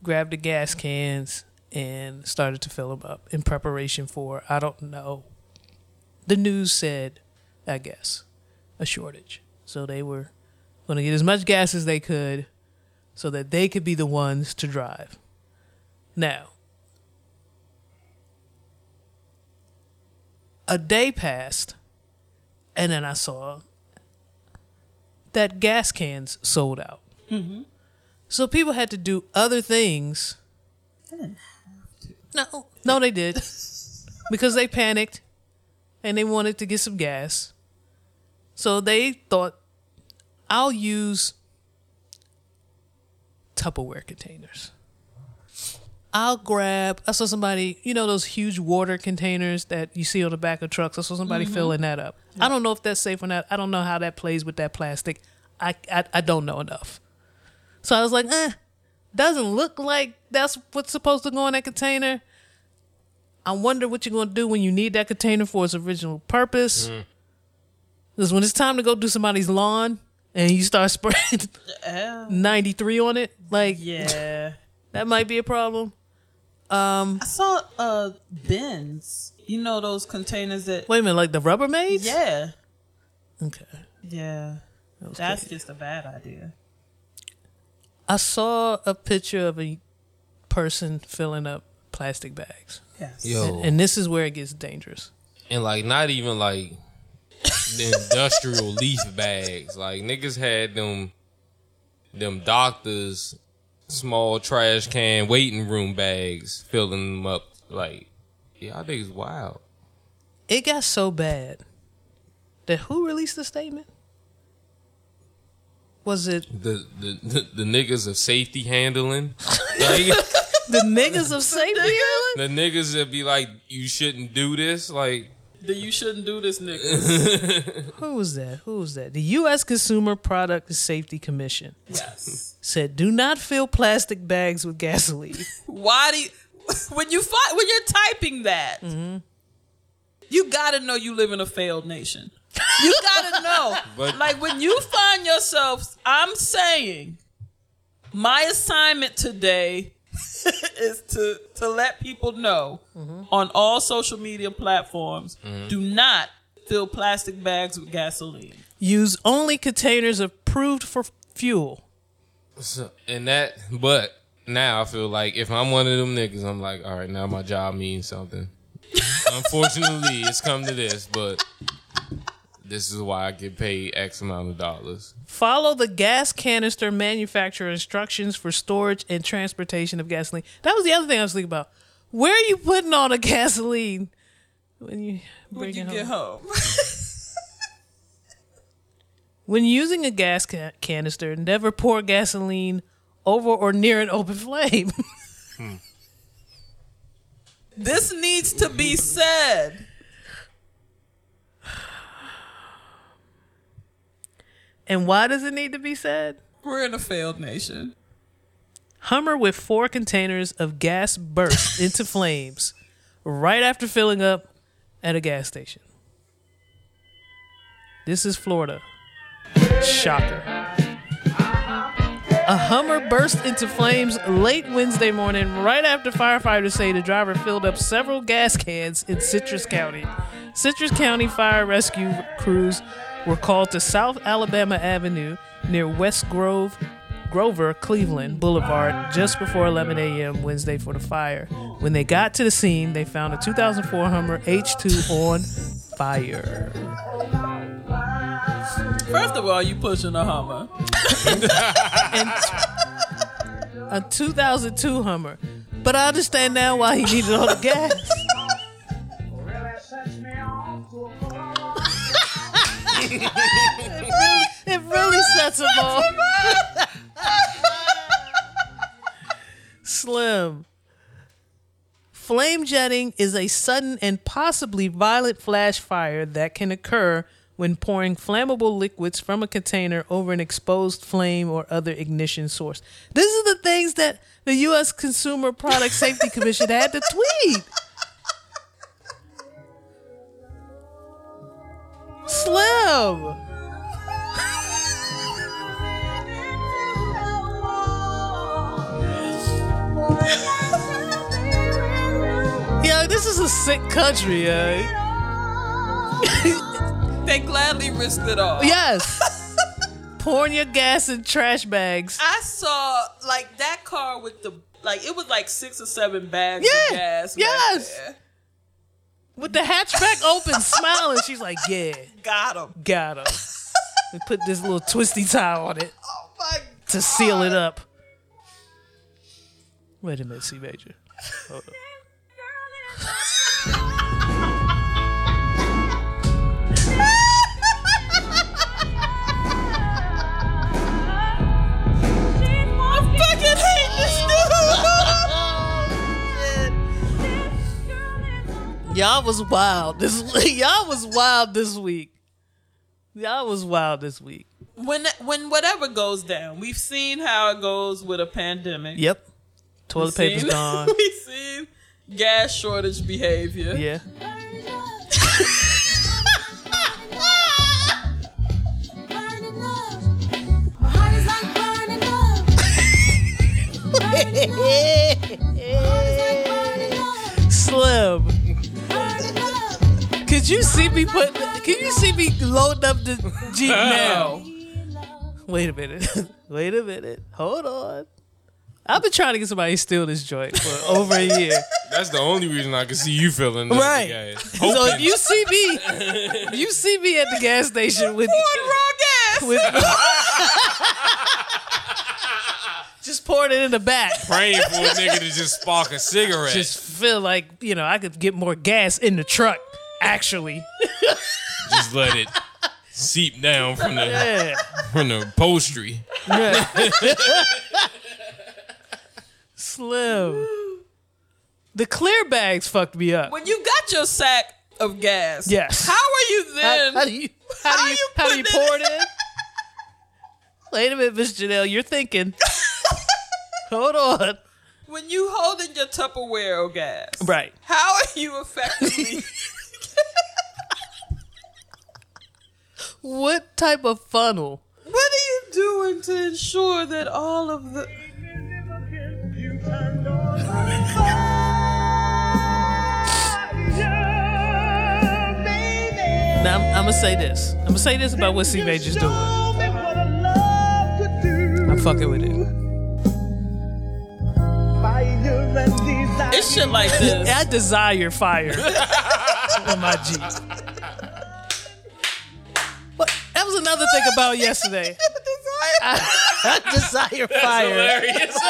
grabbed the gas cans, and started to fill them up in preparation for I don't know. The news said, I guess, a shortage. So they were going to get as much gas as they could, so that they could be the ones to drive. Now, a day passed, and then I saw that gas cans sold out. So people had to do other things. No, no, they did [LAUGHS] because they panicked and they wanted to get some gas. So they thought, I'll use Tupperware containers. I'll grab. I saw somebody, you know, those huge water containers that you see on the back of trucks. I saw somebody filling that up. I don't know if that's safe or not. I don't know how that plays with that plastic. I, I, I don't know enough. So I was like, eh, doesn't look like that's what's supposed to go in that container. I wonder what you're going to do when you need that container for its original purpose. Because when it's time to go do somebody's lawn and you start [LAUGHS] spraying Yeah. 93 on it, like, [LAUGHS] Yeah. that might be a problem. I saw uh bins. You know those containers that Wait a minute, like the Rubbermaid? Yeah. Okay. Yeah. was That's crazy. just a bad idea. I saw a picture of a person filling up plastic bags. Yes. Yo, And, and this is where it gets dangerous. and like not even like the industrial [LAUGHS] leaf bags. Like niggas had them them doctors small trash can waiting room bags filling them up. Like yeah, I think it's wild. It got so bad that who released the statement? Was it The the the, the niggas of safety handling. [LAUGHS] Like, the niggas of safety? Island? the niggas that be like, you shouldn't do this. Like, That you shouldn't do this, nigga. [LAUGHS] Who was that? Who was that? The U.S. Consumer Product Safety Commission yes. said, "Do not fill plastic bags with gasoline." Why do you, [LAUGHS] when you find when you're typing that, mm-hmm. you gotta know you live in a failed nation. You gotta know. [LAUGHS] But- like when you find yourself, I'm saying, my assignment today [LAUGHS] is to to let people know mm-hmm. on all social media platforms, mm-hmm. do not fill plastic bags with gasoline. Use only containers approved for fuel. so, and that. But now I feel like if I'm one of them niggas, I'm like, all right, now my job means something. [LAUGHS] Unfortunately, it's come to this, but this is why I get paid X amount of dollars. Follow the gas canister manufacturer instructions for storage and transportation of gasoline. That was the other thing I was thinking about. Where are you putting all the [LAUGHS] gasoline when you When bring you it home? get home, [LAUGHS] When using a gas ca- canister, never pour gasoline over or near an open [LAUGHS] flame. this needs to be said. And why does it need to be said? We're in a failed nation. Hummer with four containers of gas burst [LAUGHS] into flames right after filling up at a gas station. This is Florida. Shocker. A Hummer burst into flames late Wednesday morning right after firefighters say the driver filled up several gas cans in Citrus County. Citrus County fire rescue crews were called to South Alabama Avenue near West Grove, Grover, Cleveland Boulevard just before 11 a.m. Wednesday for the fire. When they got to the scene, they found a 2004 Hummer H2 on fire. First of all, you pushing a Hummer. and a 2002 Hummer. But I understand now why he needed all the gas. It really sets him off. Slim. Flame jetting is a sudden and possibly violent flash fire that can occur when pouring flammable liquids from a container over an exposed flame or other ignition source. This is the things that the U.S. Consumer Product Safety Commission had to tweet. Slim. [LAUGHS] Yo, this is a sick country, yo. [LAUGHS] They gladly risked it all. Yes. [LAUGHS] Pouring your gas in trash bags. I saw like that car with the like it was like six or seven bags Yeah, of gas. yes. there. With the hatchback open, [LAUGHS] smiling. She's like, yeah, Got him. got him. We put this little twisty tie on it Oh my to seal it up. Wait a minute, C Major. Hold on. [LAUGHS] Y'all was wild. This [LAUGHS] y'all was wild this week. Y'all was wild this week. when when whatever goes down, we've seen how it goes with a pandemic. Yep. Toilet We've paper's seen- gone. [LAUGHS] We've seen gas shortage behavior. Yeah. [LAUGHS] Slim. Could you see me put? Can you see me loading up the Jeep [LAUGHS] now? Wait a minute. [LAUGHS] Wait a minute. Hold on. I've been trying to get somebody to steal this joint for over a year. That's the only reason I can see you feeling that Right. gas. So if Hoping. you see me, if [LAUGHS] you see me at the gas station with Pouring raw gas. with just pouring it in the back. praying for a nigga to just spark a cigarette. Just feel like you know I could get more gas in the truck Actually, [LAUGHS] Just let it seep down from the yeah. from the upholstery. yeah. [LAUGHS] Slim. The clear bags fucked me up. When you got your sack of gas, Yes. How are you then? how do you how, do you, you how do you it pour it in? Wait a minute, Miss Janelle, you're thinking. [LAUGHS] Hold on. when you holding your Tupperware of gas, Right. How are you effectively? What type of funnel? what are you doing to ensure that all of the Now I'm, I'm gonna say this. I'm gonna say this about what C Major's doing. I'm fucking with it. It's shit like this? I desire fire [LAUGHS] in my Jeep. But that was another thing about yesterday. I [LAUGHS] desire fire. Hilarious. [LAUGHS]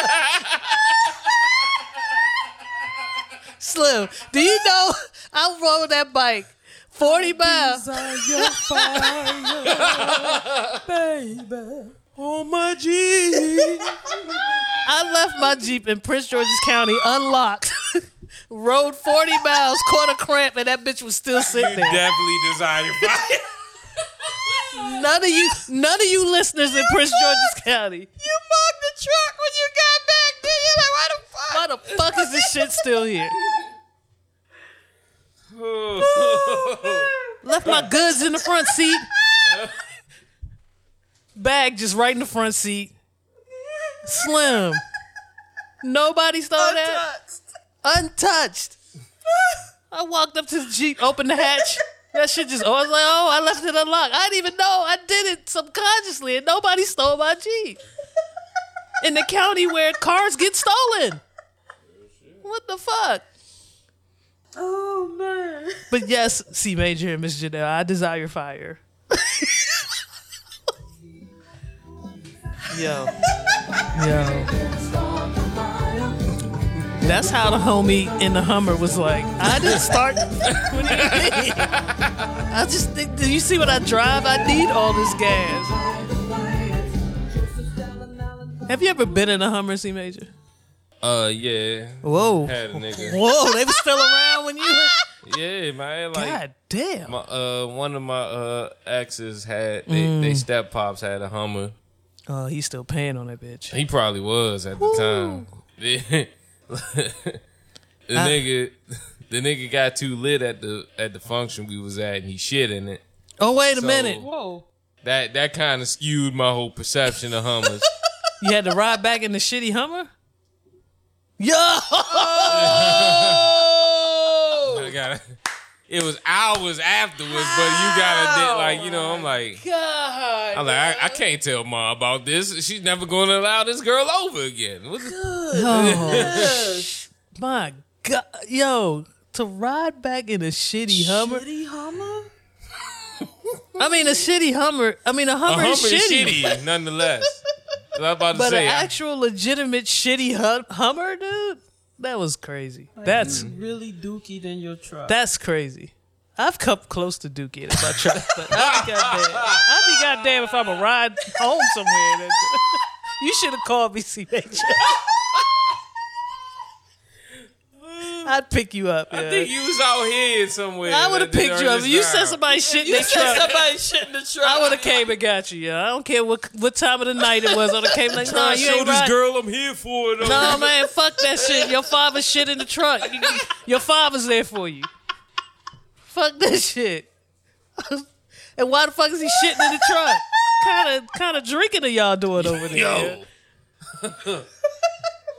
Slim, do you know I rode that bike 40 miles? Oh my Jeep. [LAUGHS] I left my Jeep in Prince George's County unlocked. [LAUGHS] Rode 40 miles, caught a cramp, and that bitch was still sitting there. Definitely desire fire. [LAUGHS] None of you, none of you listeners in Prince George's County. You mugged the truck when you got back. Then you're like, why the fuck? Why the fuck is this shit still here? Left my goods in the front seat. Bag just right in the front seat. Slim. Nobody stole that. Untouched. [LAUGHS] I walked up to the Jeep, opened the hatch. That shit just, oh, I was like, oh, I left it unlocked. I didn't even know. I did it subconsciously, and nobody stole my Jeep. In the county where cars get stolen. What the fuck? Oh man. But yes, C Major and Miss Janelle, I desire fire. [LAUGHS] Yo. Yo. That's how the homie in the Hummer was like. I didn't start. [LAUGHS] What do you mean? I just think. Do you see what I drive? I need all this gas. Have you ever been in a Hummer, C Major? Uh, yeah. Whoa. Had a nigga. Whoa, they was still around when you. Yeah, man. Like, God damn. my uh, one of my uh exes had they, they step pops had a Hummer. Oh, he's still paying on that bitch. He probably was at the time. [LAUGHS] the nigga, the nigga got too lit at the at the function we was at, and he shit in it. Oh, wait a So- minute. Whoa. That that kind of skewed my whole perception of Hummers. [LAUGHS] You had to ride back in the shitty Hummer? Yo! [LAUGHS] I got It was hours afterwards, but you gotta like you know. I'm like, God. I'm like, I, I can't tell mom about this. She's never going to allow this girl over again. What the- Oh, my God. Yo, to ride back in a shitty Hummer. Shitty Hummer? I mean, a shitty Hummer. I mean, a A Hummer, Hummer is is shitty. shitty, nonetheless. So I was about to But say, an I- actual legitimate shitty hum- Hummer, dude? That was crazy. That's Really dookie than your truck. that's crazy. I've come close to Dookie if I try, but I'd be goddamn. I'd be goddamn if I'm a ride home somewhere. [LAUGHS] You should have called me, C Major. [LAUGHS] Mm. I'd pick you up. I yeah. think you was out here somewhere. I would have picked you up. earliest You said somebody shit in you their said somebody shit in the [LAUGHS] truck. I would have came and got you. Yeah, I don't care what what time of the night it was. I would have came like, no, Trying to you show ain't this right. girl I'm here for. Though. No, man, fuck that shit. Your father shit in the truck. Your father's there for you. Fuck this shit. [LAUGHS] and why the fuck is he shitting in the truck? Kind of, kind of drinking are y'all doing over there? Yo, [LAUGHS]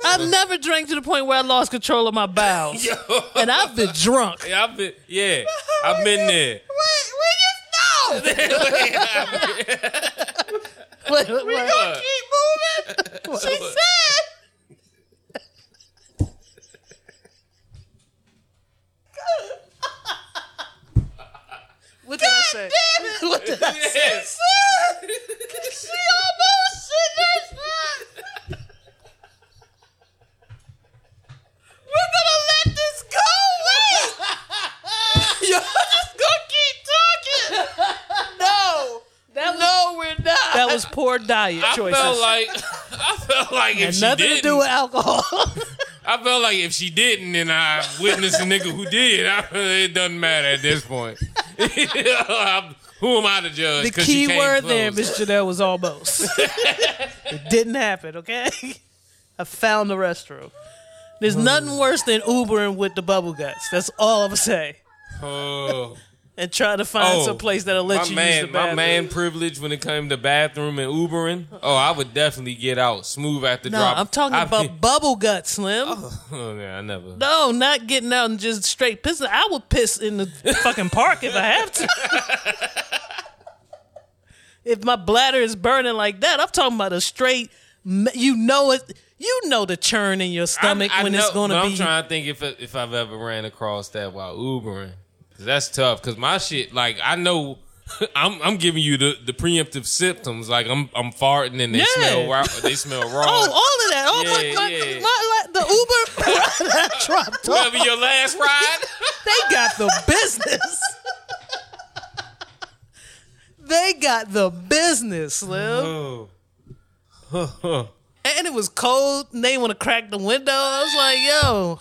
I've never drank to the point where I lost control of my bowels, [LAUGHS] and I've been drunk. [LAUGHS] yeah, I've been, yeah, [LAUGHS] I've been there. Wait, we just know. What- what- what? Keep moving. She said. What did I say? What did I say? Yes. She almost shit in her truck. We're gonna let this go. Wait. Yo, just poor diet choice. I choices. felt like [LAUGHS] I felt like if she nothing didn't, to do with alcohol. [LAUGHS] [LAUGHS] I felt like if she didn't, and I witnessed a nigga who did, I, it doesn't matter at this point. I'm- who am I to judge? the 'Cause she key came word there, close. Miss Janelle, was almost. it didn't happen, okay? I found the restroom. There's oh. nothing worse than Ubering with the bubble guts. That's all I'm gonna say. Oh, And try to find Oh, some place that'll let you use man, the my man privilege when it came to bathroom and Ubering. Oh, I would definitely get out smooth after no, drop. I'm talking I about mean- bubble guts, Slim. [LAUGHS] Oh, yeah, I never. No, not getting out and just straight pissing. I would piss in the fucking park if I have to. [LAUGHS] if my bladder is burning like that, I'm talking about a straight. You know it. You know the churn in your stomach I- I when it's going to be. I'm trying to think if if I've ever ran across that while Ubering. That's tough. Cause my shit, like I know, [LAUGHS] I'm I'm giving you the, the preemptive symptoms. Like I'm I'm farting and they Yeah. smell raw, they smell [LAUGHS] raw. Oh, all of that. Oh my, Yeah, my, yeah. my, like, the Uber [LAUGHS] that I dropped off. Whatever your last ride. They got the business. they got the business, Slim. oh. And it was cold. And they want to crack the window. I was like, yo.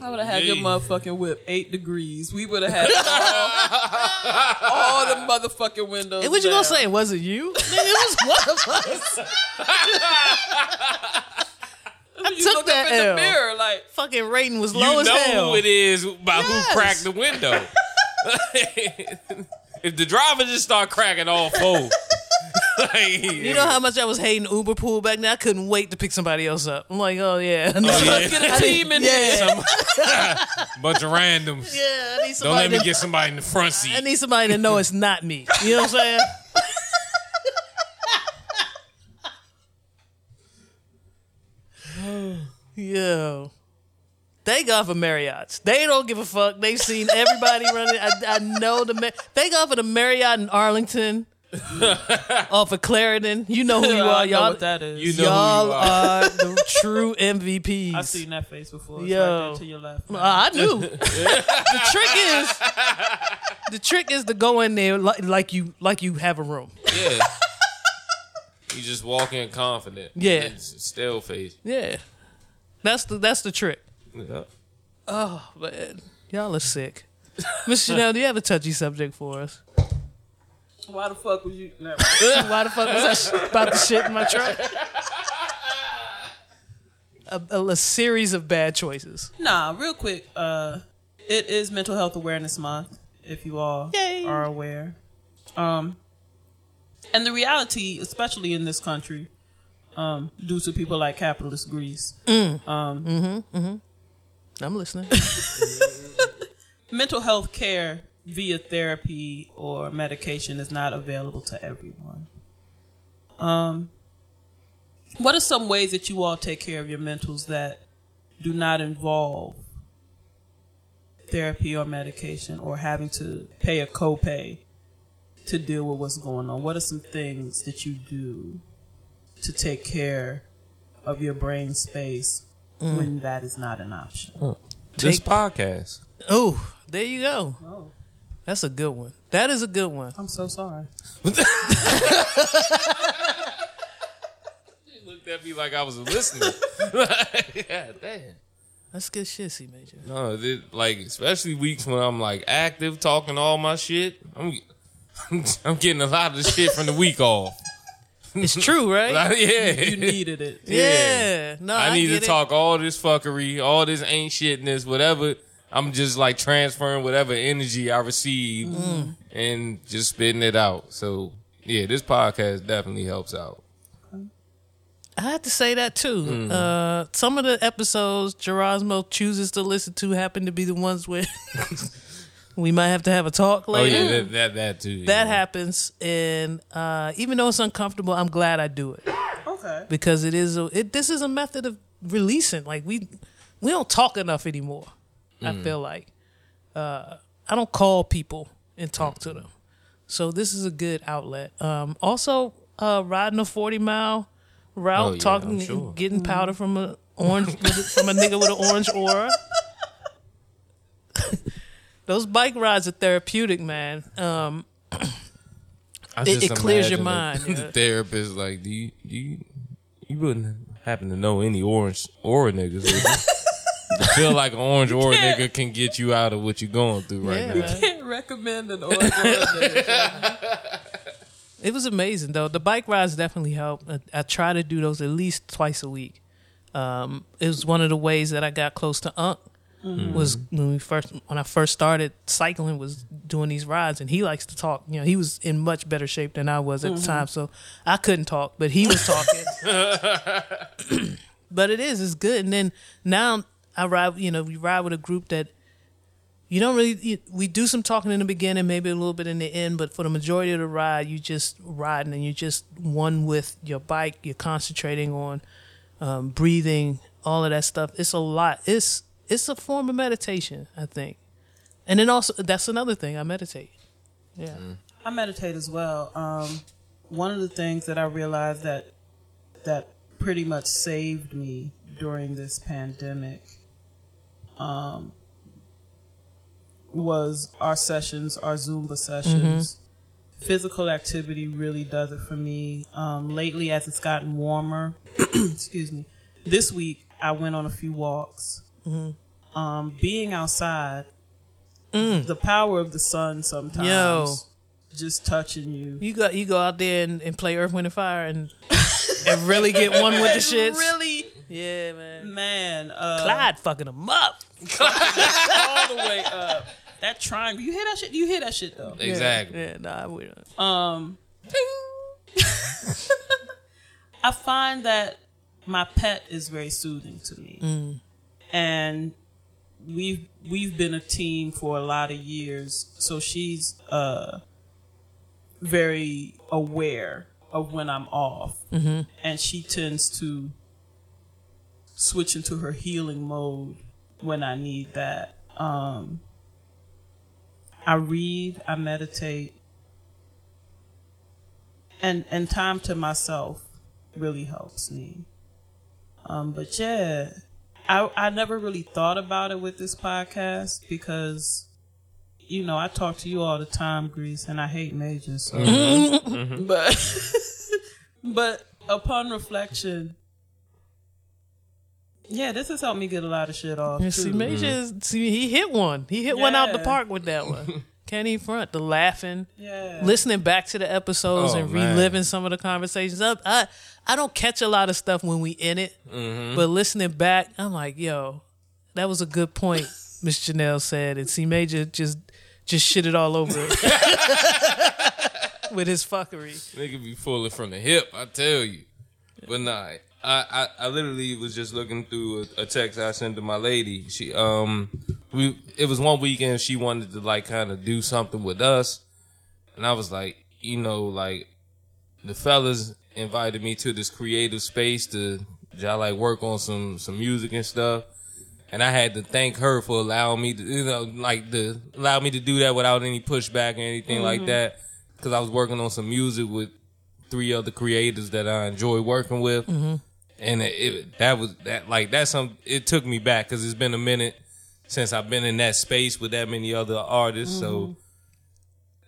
I would have had your motherfucking whip eight degrees. We would have had all, [LAUGHS] all the motherfucking windows. Hey, what you gonna say? It wasn't you? [LAUGHS] Nigga, it was one of us. [LAUGHS] You took look that up in L. the mirror like, Fucking rating was You low as know hell. who it is by Yes. who cracked the window. if the driver just start cracking all four, like, You know how much I was hating Uber pool back then? I couldn't wait to pick somebody else up. I'm like, oh yeah. Need yeah. [LAUGHS] get a [LAUGHS] team in yeah. Some- [LAUGHS] bunch of randoms. Yeah, I need Don't somebody let me to, get somebody in the front seat. I need somebody to know it's not me. You know what I'm saying? [SIGHS] Yo. Thank God for Marriott's. They don't give a fuck. They've seen everybody running. I, I know the. Thank God for the Marriott in Arlington, off of Clarendon. You know who you [LAUGHS] are, y'all. what that is. You know who y'all you are. are the true MVPs. I've seen that face before. It's Yo. right there to your left. Uh, I knew. [LAUGHS] the trick is, the trick is to go in there like, like you like you have a room. Yeah. [LAUGHS] You just walk in confident. Yeah. It's Still face. Yeah, that's the that's the trick. Yeah. Oh man, y'all are sick. Miss Janelle, do you have a touchy subject for us? Why the fuck would you? Never. [LAUGHS] Why the fuck was I sh- about the shit in my truck? [LAUGHS] A, a, a series of bad choices. Nah, real quick. Uh, it is Mental Health Awareness Month. If you all Yay. are aware, um, and the reality, especially in this country, um, due to people like capitalist Greece, I'm listening. [LAUGHS] mental health care via therapy or medication is not available to everyone. Um, what are some ways that you all take care of your mentals that do not involve therapy or medication or having to pay a copay to deal with what's going on? What are some things that you do to take care of your brain space when that is not an option? This podcast. Oh, there you go. Oh, That's a good one. That is a good one. I'm so sorry. [LAUGHS] You looked at me like I was a listener. [LAUGHS] yeah, damn. That's good shit, C Major. No, it, like especially weeks when I'm like active, talking all my shit. I'm I'm getting a lot of the shit from the week off. It's true, [LAUGHS] right? Like, yeah, You needed it. yeah. No, I, I need get to it. talk all this fuckery, all this ain't shitness, whatever. I'm just like transferring whatever energy I receive Mm. and just spitting it out. So yeah, this podcast definitely helps out. I had to say that too. Mm-hmm. Uh, some of the episodes Gerasmo chooses to listen to happen to be the ones where [LAUGHS] we might have to have a talk Oh later. yeah, that that, that too. yeah. That happens, and uh, even though it's uncomfortable, I'm glad I do it Okay. because it is. A, it this is a method of releasing. Like we we don't talk enough anymore. I feel like uh, I don't call people and talk to them, so this is a good outlet. Um, also, uh, riding a forty mile route, Oh, yeah, talking, I'm sure. getting powder from a orange from a nigga with an orange aura. [LAUGHS] Those bike rides are therapeutic, man. Um, I It- it clears your imagine mind, The, [LAUGHS] yeah. the therapist, like, do you, do you, you wouldn't happen to know any orange aura niggas? would you? I feel like an orange [LAUGHS] aura can't- nigga can get you out of what you're going through right Yeah, now. man. [LAUGHS] Can't recommend an orange orange. It was amazing though. The bike rides definitely helped. I, I try to do those at least twice a week. Um, it was one of the ways that I got close to Unc. Was when we first when I first started cycling was doing these rides and he likes to talk. You know, he was in much better shape than I was at the time, so I couldn't talk, but he was talking. [LAUGHS] but it is, it's good. And then now I ride. You know, we ride with a group that you don't really you, we do some talking in the beginning maybe a little bit in the end but for the majority of the ride you just riding and you're just one with your bike you're concentrating on um, breathing all of that stuff. It's a lot. It's it's a form of meditation i think. And then also that's another thing i meditate. Yeah. I meditate as well. Um, one of the things that I realized that that pretty much saved me during this pandemic um, was our sessions, our Zumba sessions. Physical activity really does it for me. Um, lately, as it's gotten warmer, [CLEARS THROAT] excuse me, this week I went on a few walks. Um, being outside, the power of the sun sometimes Yo. Just touching you. you go you go out there and, and play earth wind and fire and and really get one with the [LAUGHS] shits Really, yeah man man, uh, clyde fucking them up [LAUGHS] all the way up. That triangle, you hear that shit? You hear that shit though? Exactly. yeah nah we don't Um, [LAUGHS] I find that my pet is very soothing to me, and we've we've been a team for a lot of years. So she's uh very aware of when I'm off, and she tends to switch into her healing mode when I need that. Um, I read, I meditate, and and time to myself really helps me. Um, but yeah, I I never really thought about it with this podcast because, you know, I talk to you all the time, Grease, and I hate majors. So. Mm-hmm. Mm-hmm. Mm-hmm. but [LAUGHS] but upon reflection, yeah, this has helped me get a lot of shit off. Yeah, too. see, Major, is- see, he hit one. He hit one out the park with that one. [LAUGHS] Can't even front the laughing, Yeah. listening back to the episodes Oh, and man. reliving some of the conversations. Up, I I don't catch a lot of stuff when we in it, Mm-hmm. but listening back, I'm like, yo, that was a good point. Miss Janelle said, and C Major just just shit it all over it [LAUGHS] with his fuckery. Nigga be fully from the hip, I tell you. But nah, I, I, I literally was just looking through a, a text I sent to my lady. She um we it was one weekend she wanted to like kind of do something with us, and I was like, you know, like the fellas invited me to this creative space to y'all like work on some some music and stuff. And I had to thank her for allowing me to, you know, like to allow me to do that without any pushback or anything like mm-hmm. that. Cause I was working on some music with three other creators that I enjoy working with. Mm-hmm. And it, it, that was that, like, that's some, it took me back cause it's been a minute since I've been in that space with that many other artists. So mm-hmm.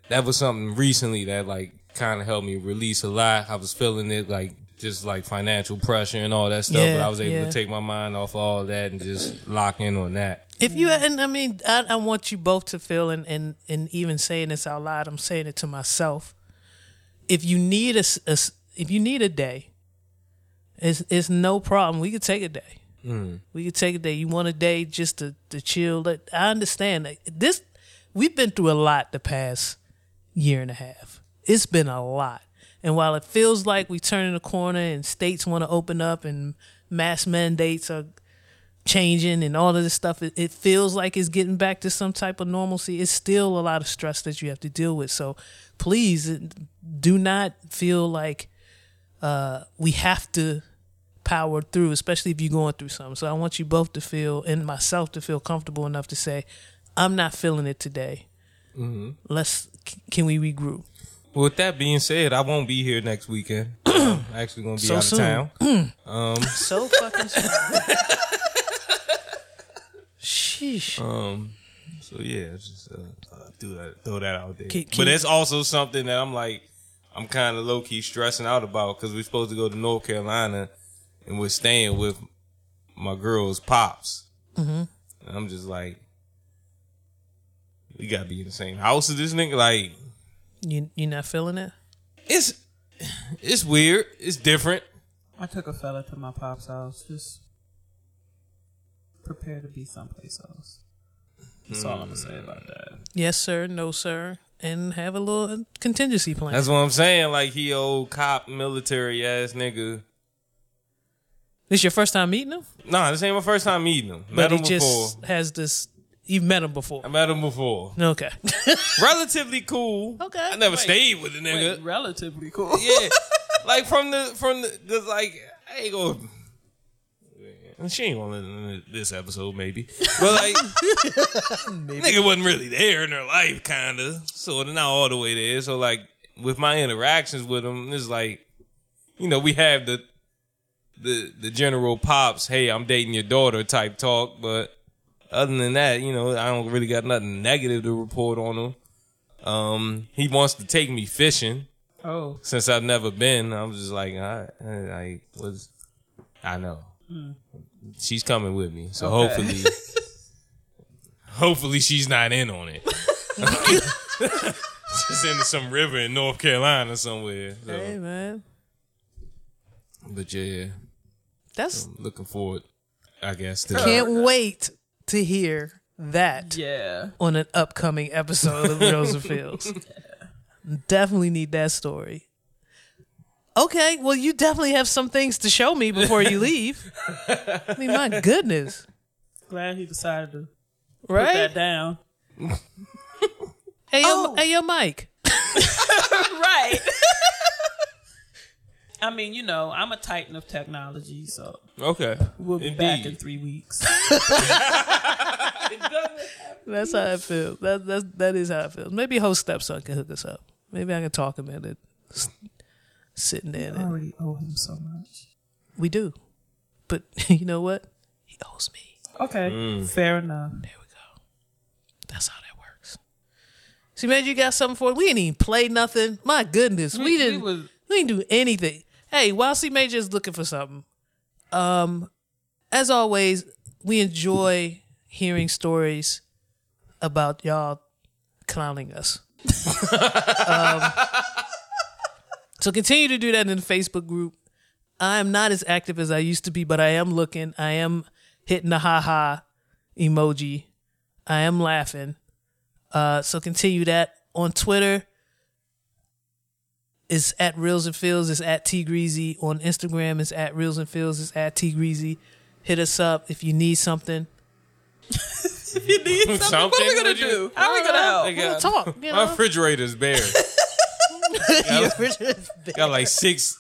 that was something recently that like kind of helped me release a lot. I was feeling it like just like financial pressure and all that stuff, Yeah, but I was able yeah. to take my mind off all that and just lock in on that. If you and I mean, I, I want you both to feel and, and and even saying this out loud, I'm saying it to myself. If you need a, a if you need a day, it's it's no problem. We could take a day. Hmm. We could take a day. You want a day just to to chill. I understand that this. We've been through a lot the past year and a half. It's been a lot. And while it feels like we turning the corner and states want to open up and mass mandates are changing and all of this stuff, it, it feels like it's getting back to some type of normalcy. It's still a lot of stress that you have to deal with. So please do not feel like uh, we have to power through, especially if you're going through something. So I want you both to feel, and myself to feel comfortable enough to say, I'm not feeling it today. Let's, can we regroup? With that being said, I won't be here next weekend. [CLEARS THROAT] I'm actually going to be So out soon. of town. [CLEARS THROAT] Um, So fucking soon. Sheesh. um, so yeah, just uh, uh, do that, throw that out there. Can- can but you- it's also something that I'm like, I'm kind of low key stressing out about because we're supposed to go to North Carolina and we're staying with my girl's pops. Mm-hmm. And I'm just like, we gotta be in the same house as this nigga. Like, You you not feeling it? it's it's weird. It's different. I took a fella to my pop's house. Just prepare to be someplace else. That's all I'm gonna say about that. Yes, sir. No, sir. And have a little contingency plan. That's what I'm saying. Like he old cop, military ass nigga. this your first time meeting him, Nah, this ain't my first time meeting him. but Met him he before. just has this. You've met him before. I met him before. Okay. [LAUGHS] Relatively cool. Okay. I never Wait. stayed with a nigga. Wait, relatively cool. yeah, [LAUGHS] like from the from the cause like I ain't gonna. She ain't gonna listen to this episode, maybe, but like, maybe. [LAUGHS] nigga wasn't really there in her life, kinda. So they're not all the way there. So like, with my interactions with him, it's like, you know, we have the the the general pops, hey, I'm dating your daughter type talk, but other than that, you know, I don't really got nothing negative to report on him. Um, he wants to take me fishing Oh, since I've never been, I'm just like, I, I was, I know. She's coming with me, so Okay. hopefully, [LAUGHS] hopefully she's not in on it. [LAUGHS] she's in some river in North Carolina somewhere. So. hey man, But yeah, that's I'm looking forward, I guess. To can't wait to hear that yeah. on an upcoming episode of Reels [LAUGHS] and Fields. Definitely need that story. Okay, well, you definitely have some things to show me before you leave. I mean, my goodness, Glad he decided to put that down. Hey, yo, Oh. hey, yo, Mike. [LAUGHS] right. [LAUGHS] I mean, you know, I'm a titan of technology, so okay, we'll be Indeed. back in three weeks. [LAUGHS] That's how I feel. That that's that is how I feel. Maybe host stepson can hook us up. Maybe I can talk him into s- sitting there. I And already owe him so much. we do, but [LAUGHS] you know what? He owes me. Okay, mm. fair enough. There we go. That's how that works. See, man, you got something for it. We didn't even play nothing. My goodness, we, We- we didn't. was- we didn't do anything. Hey, while C Major is looking for something, um, as always, we enjoy hearing stories about y'all clowning us. [LAUGHS] um, so continue to do that in the Facebook group. I am not as active as I used to be, but I am looking. I am hitting the ha ha emoji. I am laughing. Uh, so continue that on Twitter. It's at Reals and Feels. It's at T Greasy. On Instagram, it's at Reals and Feels. It's at T Greasy. Hit us up if you need something. If you need [LAUGHS] something, what are we gonna Would you- do? How are we gonna help? They We'll got- talk. You My know? refrigerator's bare. [LAUGHS] Got like six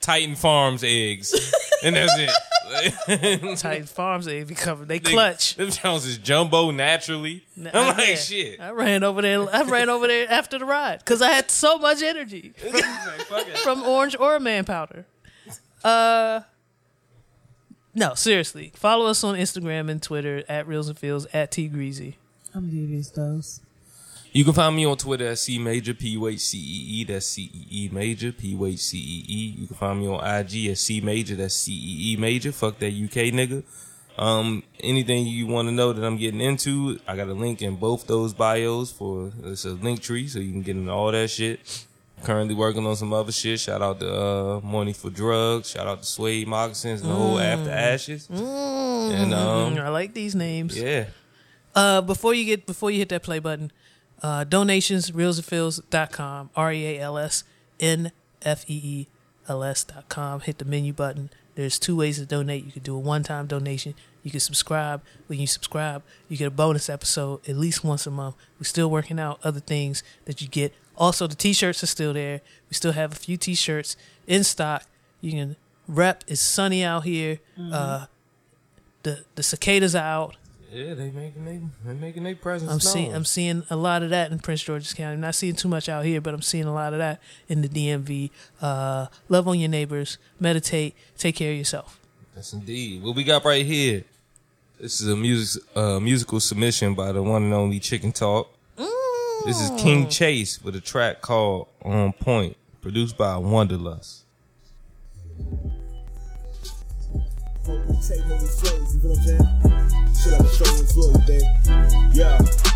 Titan Farms eggs, and that's it. Titan [LAUGHS] Farms they be covered. They They- clutch. Them Jones is jumbo naturally. I'm like Yeah. shit. I ran over there. I ran over there after the ride because I had so much energy [LAUGHS] Fuck [LAUGHS] from orange or man powder. Uh, no, seriously. Follow us on Instagram and Twitter at Reals and Feels at T Greasy. I'm devious dose. You can find me on Twitter at C Major P H C E E. That's C E E Major P H C E E. You can find me on IG at C Major. That's C E E Major. Fuck that UK nigga. Um, anything you want to know that I'm getting into, I got a link in both those bios for it's a Linktree, so you can get into all that shit. Currently working on some other shit. Shout out to uh, Money for Drugs. Shout out to Suede Moccasins and the whole After Ashes. And um, I like these names. yeah, Uh, before you get before you hit that play button, uh, donations r e a l s n f e e l s dot com. Hit the menu button. There's two ways to donate. You can do a one time donation. You can subscribe. When you subscribe, you get a bonus episode at least once a month. We're still working out other things that you get. Also, the t-shirts are still there. We still have a few t-shirts in stock. You can rep. It's sunny out here. Uh, the the cicadas are out. Yeah, they making they they making their presence I'm known. seeing I'm seeing a lot of that in Prince George's County. I'm not seeing too much out here, but I'm seeing a lot of that in the DMV. Uh, love on your neighbors, meditate, take care of yourself. Yes, indeed. What we got right here. This is a music uh, musical submission by the one and only Chicken Talk. This is King Chase with a track called On Point. produced by Movie flows, you what I'm saying? Shit like a showroom flow, babe. Yeah.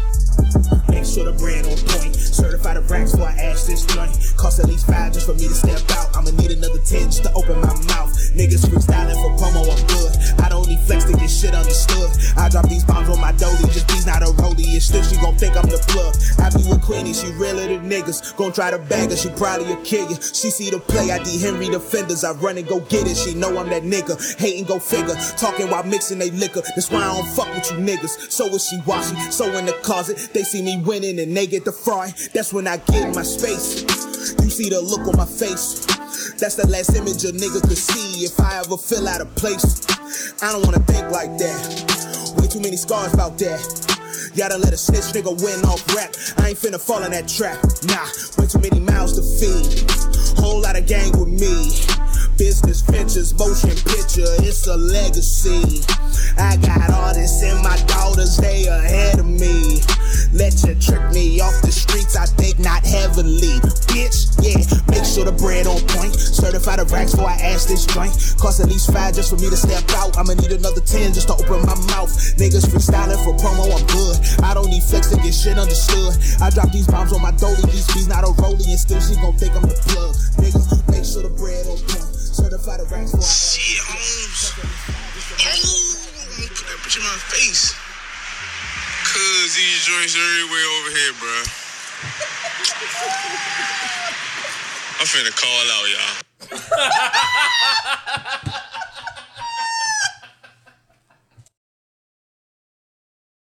Sure the brand on point. Certified the racks before I ash this joint. Cost at least five just for me to step out. I'ma need another ten just to open my mouth. Niggas freestyling for promo, I'm good. I don't need flex to get shit understood. I drop these bombs on my dolly, just these not a rollie. It's still she gon' think I'm the plug. I be with Queenie, she realer than niggas. Gon' try to bag her, she probably a kill you. She see the play, I D Henry defenders. I run and go get it. She know I'm that nigga. Hating go figure. Talking while mixing they liquor. That's why I don't fuck with you niggas. So is she washing, so in the closet. They see me winning and they get the fry. That's when I get my space. You see the look on my face. That's the last image a nigga could see if I ever feel out of place. I don't wanna think like that. Way too many scars about that. Done let a snitch nigga win off rap. I ain't finna fall in that trap. Nah, way too many mouths to feed. Whole lot of gang with me. Business ventures, motion picture, it's a legacy. I got artists and my daughters, they ahead of me. Let you trick me off the streets, I think not heavily. Bitch, yeah, make sure the bread on point. Certify the racks before I ask this joint. Cost at least five just for me to step out. I'ma need another ten just to open my mouth. Niggas freestyling for promo, I'm good. I don't need flex to get shit understood. I drop these bombs on my dolly, these beats not a rollie, and still she gon' think I'm the plug. Nigga, make sure the bread on point. Certify the racks before I Shit, Holmes. Holmes. Put that bitch in my face. Cause these joints are everywhere over here, bruh. I'm finna call out, y'all. [LAUGHS]